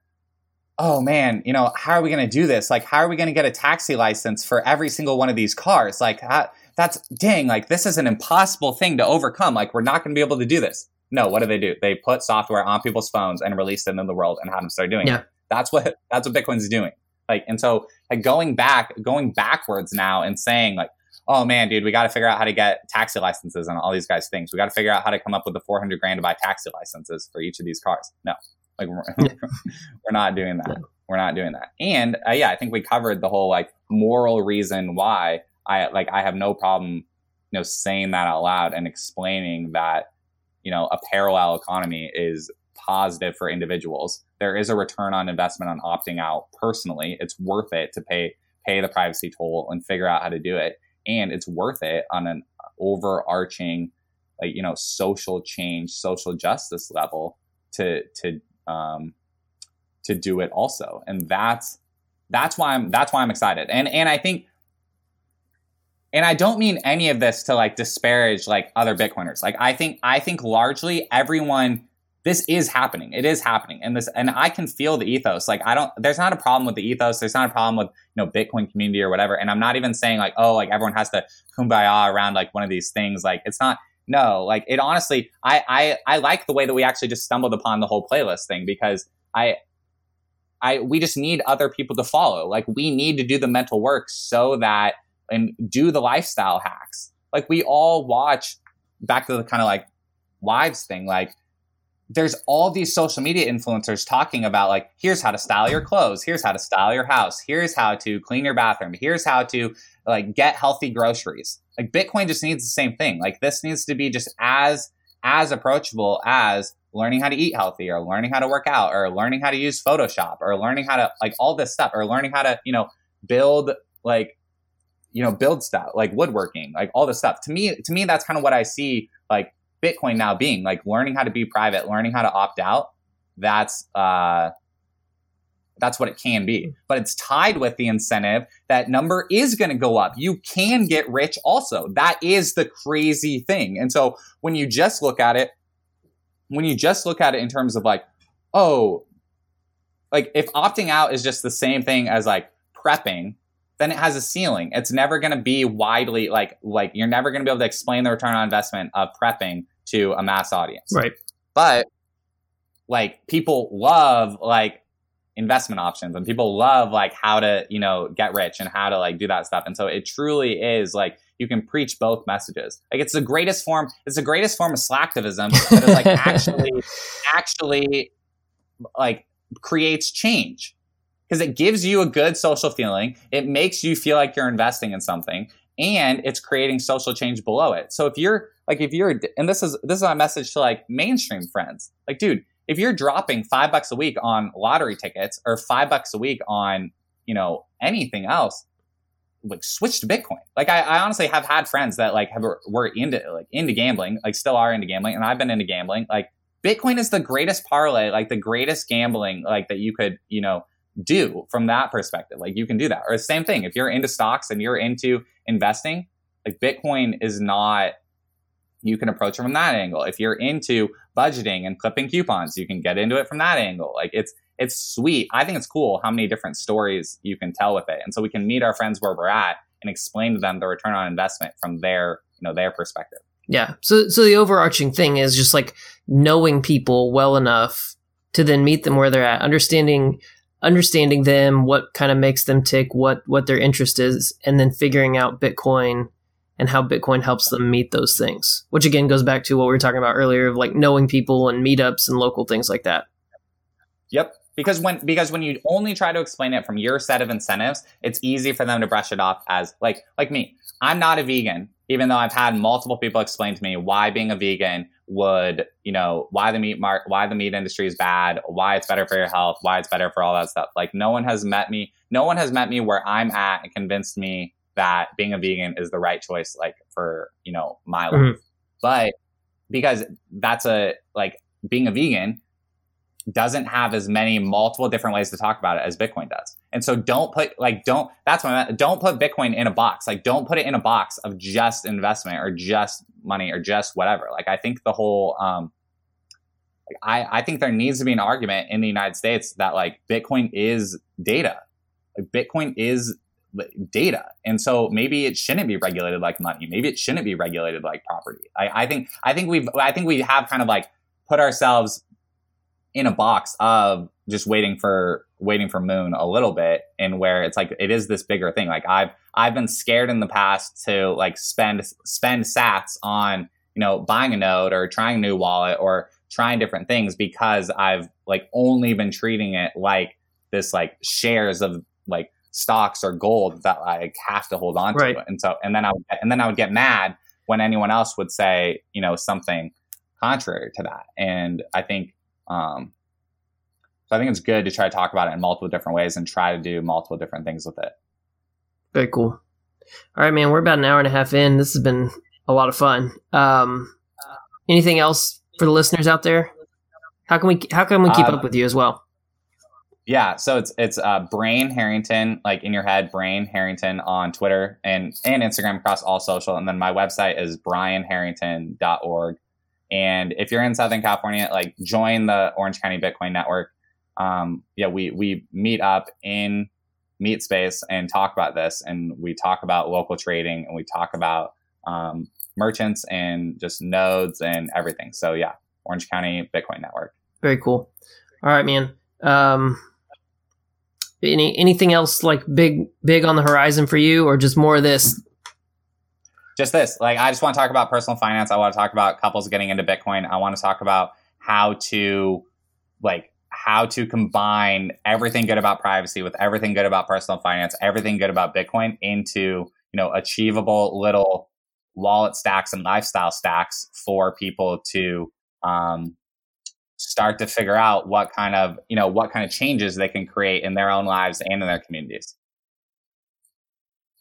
[SPEAKER 3] "Oh man, you know, how are we going to do this? Like, how are we going to get a taxi license for every single one of these cars? Like, how, that's dang, like this is an impossible thing to overcome. Like, we're not going to be able to do this." No, what do they do? They put software on people's phones and release it in the world and have them start doing
[SPEAKER 1] Yeah.
[SPEAKER 3] it. That's what that's what Bitcoin's doing. Like, and so like going back, going backwards now and saying like, oh man, dude, we got to figure out how to get taxi licenses and all these guys' things. We got to figure out how to come up with the 400 grand to buy taxi licenses for each of these cars. No, like we're, we're not doing that.
[SPEAKER 1] No.
[SPEAKER 3] We're not doing that. And uh, yeah, I think we covered the whole like moral reason why I like I have no problem, you know, saying that out loud and explaining that, you know, a parallel economy is positive for individuals. There is a return on investment on opting out personally. It's worth it to pay pay the privacy toll and figure out how to do it. And it's worth it on an overarching like, you know, social change, social justice level to to um to do it also. And that's that's why I'm that's why I'm excited. And and I think and I don't mean any of this to like disparage like other Bitcoiners. Like I think I think largely everyone this is happening. It is happening. And this and I can feel the ethos. Like I don't there's not a problem with the ethos. There's not a problem with, you know, Bitcoin community or whatever. And I'm not even saying like, oh, like everyone has to kumbaya around like one of these things. Like it's not no, like it honestly I I I like the way that we actually just stumbled upon the whole playlist thing because I I we just need other people to follow. Like we need to do the mental work so that and do the lifestyle hacks. Like we all watch back to the kind of like wives thing. Like there's all these social media influencers talking about like here's how to style your clothes, here's how to style your house, here's how to clean your bathroom, here's how to like get healthy groceries. Like Bitcoin just needs the same thing. Like this needs to be just as as approachable as learning how to eat healthy or learning how to work out or learning how to use Photoshop or learning how to like all this stuff or learning how to, you know, build like you know, build stuff like woodworking, like all this stuff. To me, to me, that's kind of what I see like Bitcoin now being like learning how to be private, learning how to opt out. That's uh, that's what it can be. But it's tied with the incentive that number is going to go up. You can get rich also. That is the crazy thing. And so when you just look at it, when you just look at it in terms of like, oh, like if opting out is just the same thing as like prepping, then it has a ceiling. It's never going to be widely like like you're never going to be able to explain the return on investment of prepping to a mass audience.
[SPEAKER 1] right
[SPEAKER 3] But like people love like investment options and people love like how to you know get rich and how to like do that stuff and so it truly is like you can preach both messages like it's the greatest form it's the greatest form of slacktivism that is like actually actually like creates change because it gives you a good social feeling it makes you feel like you're investing in something and it's creating social change below it so if you're like if you're and this is this is my message to like mainstream friends like dude if you're dropping five bucks a week on lottery tickets or five bucks a week on, you know, anything else, like switch to Bitcoin. Like I, I honestly have had friends that like have were into like into gambling, like still are into gambling, and I've been into gambling. Like Bitcoin is the greatest parlay, like the greatest gambling, like that you could, you know, do from that perspective. Like you can do that. Or the same thing, if you're into stocks and you're into investing, like Bitcoin is not you can approach it from that angle. If you're into budgeting and clipping coupons, you can get into it from that angle. Like it's it's sweet. I think it's cool how many different stories you can tell with it. And so we can meet our friends where we're at and explain to them the return on investment from their, you know, their perspective.
[SPEAKER 1] Yeah. So so the overarching thing is just like knowing people well enough to then meet them where they're at, understanding understanding them, what kind of makes them tick, what what their interest is, and then figuring out Bitcoin and how Bitcoin helps them meet those things. Which again goes back to what we were talking about earlier of like knowing people and meetups and local things like that.
[SPEAKER 3] Yep. Because when because when you only try to explain it from your set of incentives, it's easy for them to brush it off as like like me. I'm not a vegan, even though I've had multiple people explain to me why being a vegan would, you know, why the meat mark why the meat industry is bad, why it's better for your health, why it's better for all that stuff. Like no one has met me, no one has met me where I'm at and convinced me that being a vegan is the right choice, like for, you know, my mm-hmm. life. But because that's a, like being a vegan doesn't have as many multiple different ways to talk about it as Bitcoin does. And so don't put, like, don't, that's what I meant. Don't put Bitcoin in a box. Like, don't put it in a box of just investment or just money or just whatever. Like, I think the whole, um, I, I think there needs to be an argument in the United States that like Bitcoin is data. Like Bitcoin is data. And so maybe it shouldn't be regulated like money. Maybe it shouldn't be regulated like property. I, I think I think we've I think we have kind of like put ourselves in a box of just waiting for waiting for moon a little bit and where it's like it is this bigger thing like i've i've been scared in the past to like spend spend sats on you know buying a node or trying a new wallet or trying different things because i've like only been treating it like this like shares of like stocks or gold that I have to hold on to. And so, and then I would, and then I would get mad when anyone else would say, you know, something contrary to that. And I think, um, so I think it's good to try to talk about it in multiple different ways and try to do multiple different things with it.
[SPEAKER 1] Very cool. All right, man. We're about an hour and a half in. This has been a lot of fun. Um, anything else for the listeners out there? How can we how can we keep uh, up with you as well?
[SPEAKER 3] Yeah, so it's it's uh, Brain Harrington, like in your head, Brain Harrington on Twitter and and Instagram across all social, and then my website is brianharrington.org. And if you're in Southern California, like join the Orange County Bitcoin Network. Um, yeah, we we meet up in Meet Space and talk about this, and we talk about local trading, and we talk about um, merchants and just nodes and everything. So yeah, Orange County Bitcoin Network.
[SPEAKER 1] Very cool. All right, man. Um, any anything else like big big on the horizon for you, or just more of this?
[SPEAKER 3] Just this. Like, I just want to talk about personal finance. I want to talk about couples getting into Bitcoin. I want to talk about how to like how to combine everything good about privacy with everything good about personal finance, everything good about Bitcoin into, you know, achievable little wallet stacks and lifestyle stacks for people to um, start to figure out what kind of you know what kind of changes they can create in their own lives and in their communities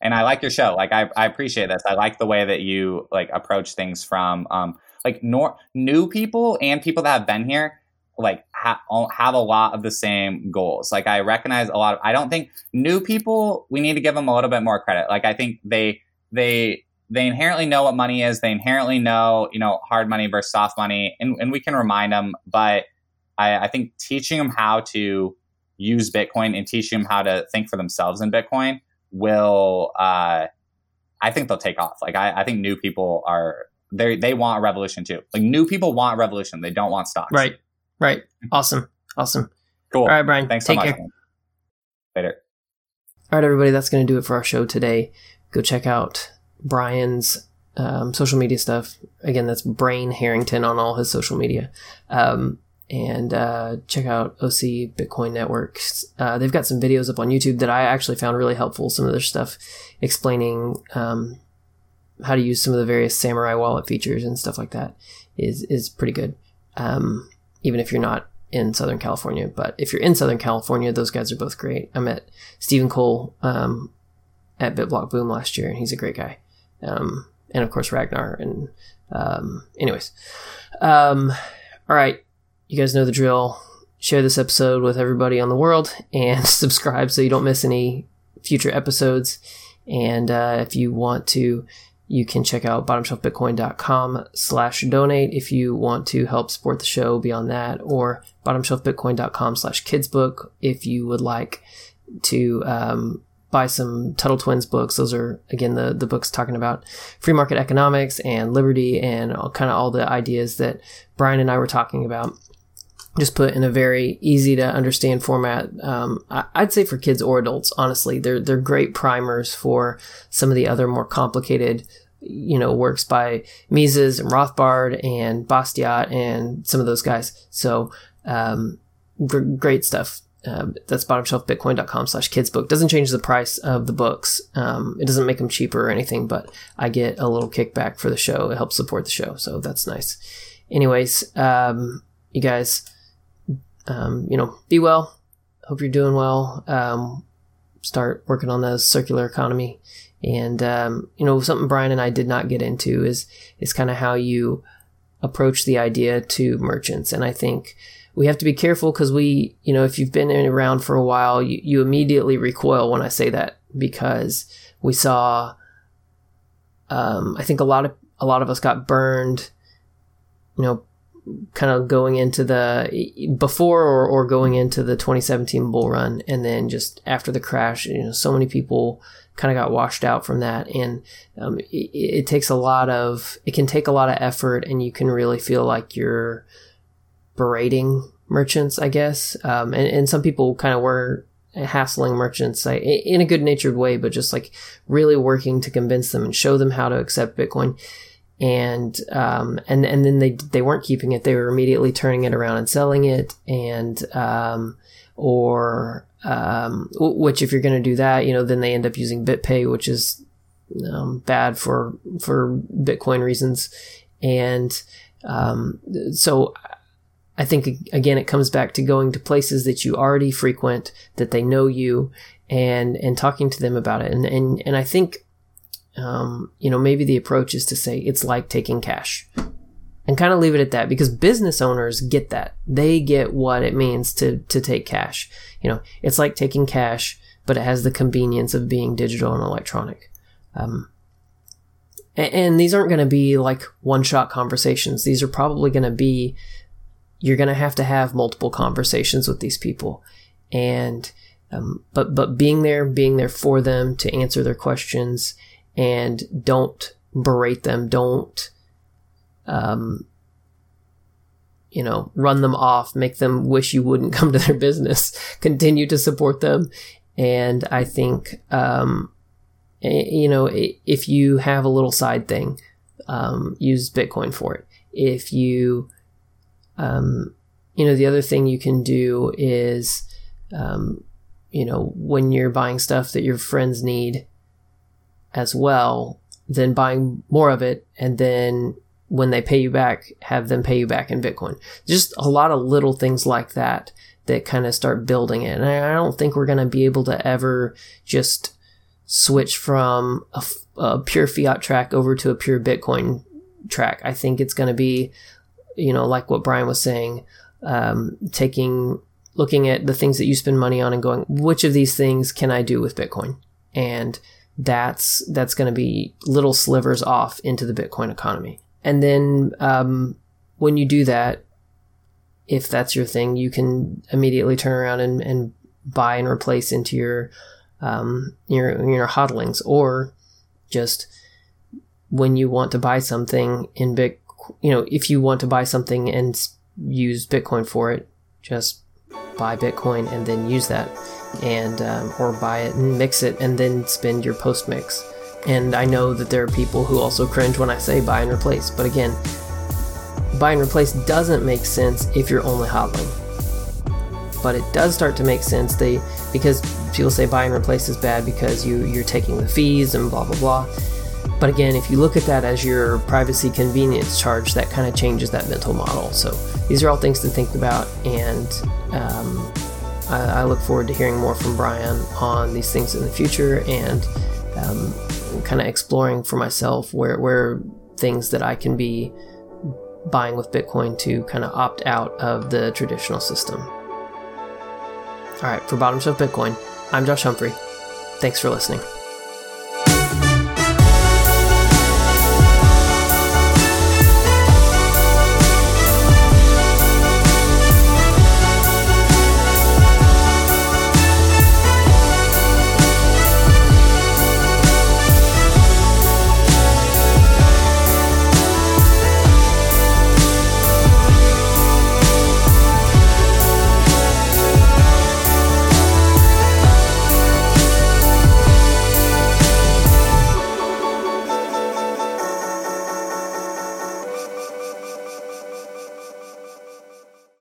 [SPEAKER 3] and i like your show like i, I appreciate this i like the way that you like approach things from um like nor- new people and people that have been here like ha- have a lot of the same goals like i recognize a lot of i don't think new people we need to give them a little bit more credit like i think they they they inherently know what money is. They inherently know, you know, hard money versus soft money, and, and we can remind them. But I, I think teaching them how to use Bitcoin and teaching them how to think for themselves in Bitcoin will, uh, I think they'll take off. Like I, I think new people are they they want a revolution too. Like new people want revolution. They don't want stocks.
[SPEAKER 1] Right. Right. Awesome. Awesome.
[SPEAKER 3] Cool.
[SPEAKER 1] All right, Brian.
[SPEAKER 3] Thanks so
[SPEAKER 1] take
[SPEAKER 3] much.
[SPEAKER 1] care.
[SPEAKER 3] Later.
[SPEAKER 1] All right, everybody, that's going to do it for our show today. Go check out Brian's um, social media stuff. Again, that's Brain Harrington on all his social media. Um, and uh, check out OC Bitcoin Networks. Uh, they've got some videos up on YouTube that I actually found really helpful. Some of their stuff explaining um, how to use some of the various Samurai wallet features and stuff like that is is pretty good. Um, even if you're not in Southern California, but if you're in Southern California, those guys are both great. I met Stephen Cole um, at BitBlock Boom last year, and he's a great guy. Um, and of course Ragnar. And um, anyways, um, all right, you guys know the drill. Share this episode with everybody on the world, and subscribe so you don't miss any future episodes. And uh, if you want to, you can check out bottomshelfbitcoin.com slash donate if you want to help support the show beyond that, or bottomshelfbitcoin.com slash kidsbook if you would like to um, buy some Tuttle Twins books. Those are again the the books talking about free market economics and liberty and all, kind of all the ideas that Brian and I were talking about. Just put in a very easy to understand format. Um, I, I'd say for kids or adults, honestly, they're they're great primers for some of the other more complicated, you know, works by Mises and Rothbard and Bastiat and some of those guys. So um, gr- great stuff. Um, that's bottomshelfbitcoin.com slash kidsbook. Doesn't change the price of the books. Um, it doesn't make them cheaper or anything, but I get a little kickback for the show. It helps support the show. So that's nice. Anyways, um, you guys, um, you know, be well. Hope you're doing well. Um, start working on the circular economy. And, um, you know, something Brian and I did not get into is, is kind of how you approach the idea to merchants. And I think, we have to be careful because we, you know, if you've been around for a while, you, you immediately recoil when I say that because we saw, um, I think a lot of a lot of us got burned, you know, kind of going into the before or, or going into the 2017 bull run, and then just after the crash, you know, so many people kind of got washed out from that, and um, it, it takes a lot of it can take a lot of effort, and you can really feel like you're berating merchants, I guess. Um, and, and some people kind of were hassling merchants like, in a good natured way, but just like really working to convince them and show them how to accept Bitcoin. And, um, and, and then they, they weren't keeping it. They were immediately turning it around and selling it. And, um, or, um, which if you're going to do that, you know, then they end up using BitPay, which is, um, bad for, for Bitcoin reasons. And, um, so I think again it comes back to going to places that you already frequent, that they know you, and and talking to them about it. And and and I think, um, you know, maybe the approach is to say it's like taking cash, and kind of leave it at that because business owners get that. They get what it means to to take cash. You know, it's like taking cash, but it has the convenience of being digital and electronic. Um, and, and these aren't going to be like one shot conversations. These are probably going to be you're going to have to have multiple conversations with these people and um, but but being there being there for them to answer their questions and don't berate them don't um, you know run them off make them wish you wouldn't come to their business. Continue to support them. And i think um, you know if you have a little side thing um, use bitcoin for it. If you um, you know, the other thing you can do is, um, you know, when you're buying stuff that your friends need as well, then buying more of it and then when they pay you back, have them pay you back in Bitcoin. Just a lot of little things like that that kind of start building it. And I don't think we're going to be able to ever just switch from a, a pure fiat track over to a pure Bitcoin track. I think it's going to be you know, like what Brian was saying, um, taking, looking at the things that you spend money on and going, which of these things can I do with Bitcoin? And that's, that's going to be little slivers off into the Bitcoin economy. And then, um, when you do that, if that's your thing, you can immediately turn around and, and buy and replace into your, um, your, your hodlings or just when you want to buy something in Bitcoin you know, if you want to buy something and use Bitcoin for it, just buy Bitcoin and then use that, and um, or buy it and mix it and then spend your post mix. And I know that there are people who also cringe when I say buy and replace, but again, buy and replace doesn't make sense if you're only hodling. But it does start to make sense. They because people say buy and replace is bad because you you're taking the fees and blah blah blah. But again, if you look at that as your privacy convenience charge, that kind of changes that mental model. So these are all things to think about, and um, I, I, look forward to hearing more from Brian on these things in the future and um, kind of exploring for myself where where things that I can be buying with Bitcoin to kind of opt out of the traditional system. All right, for Bottom Shelf Bitcoin, I'm Josh Humphrey. Thanks for listening.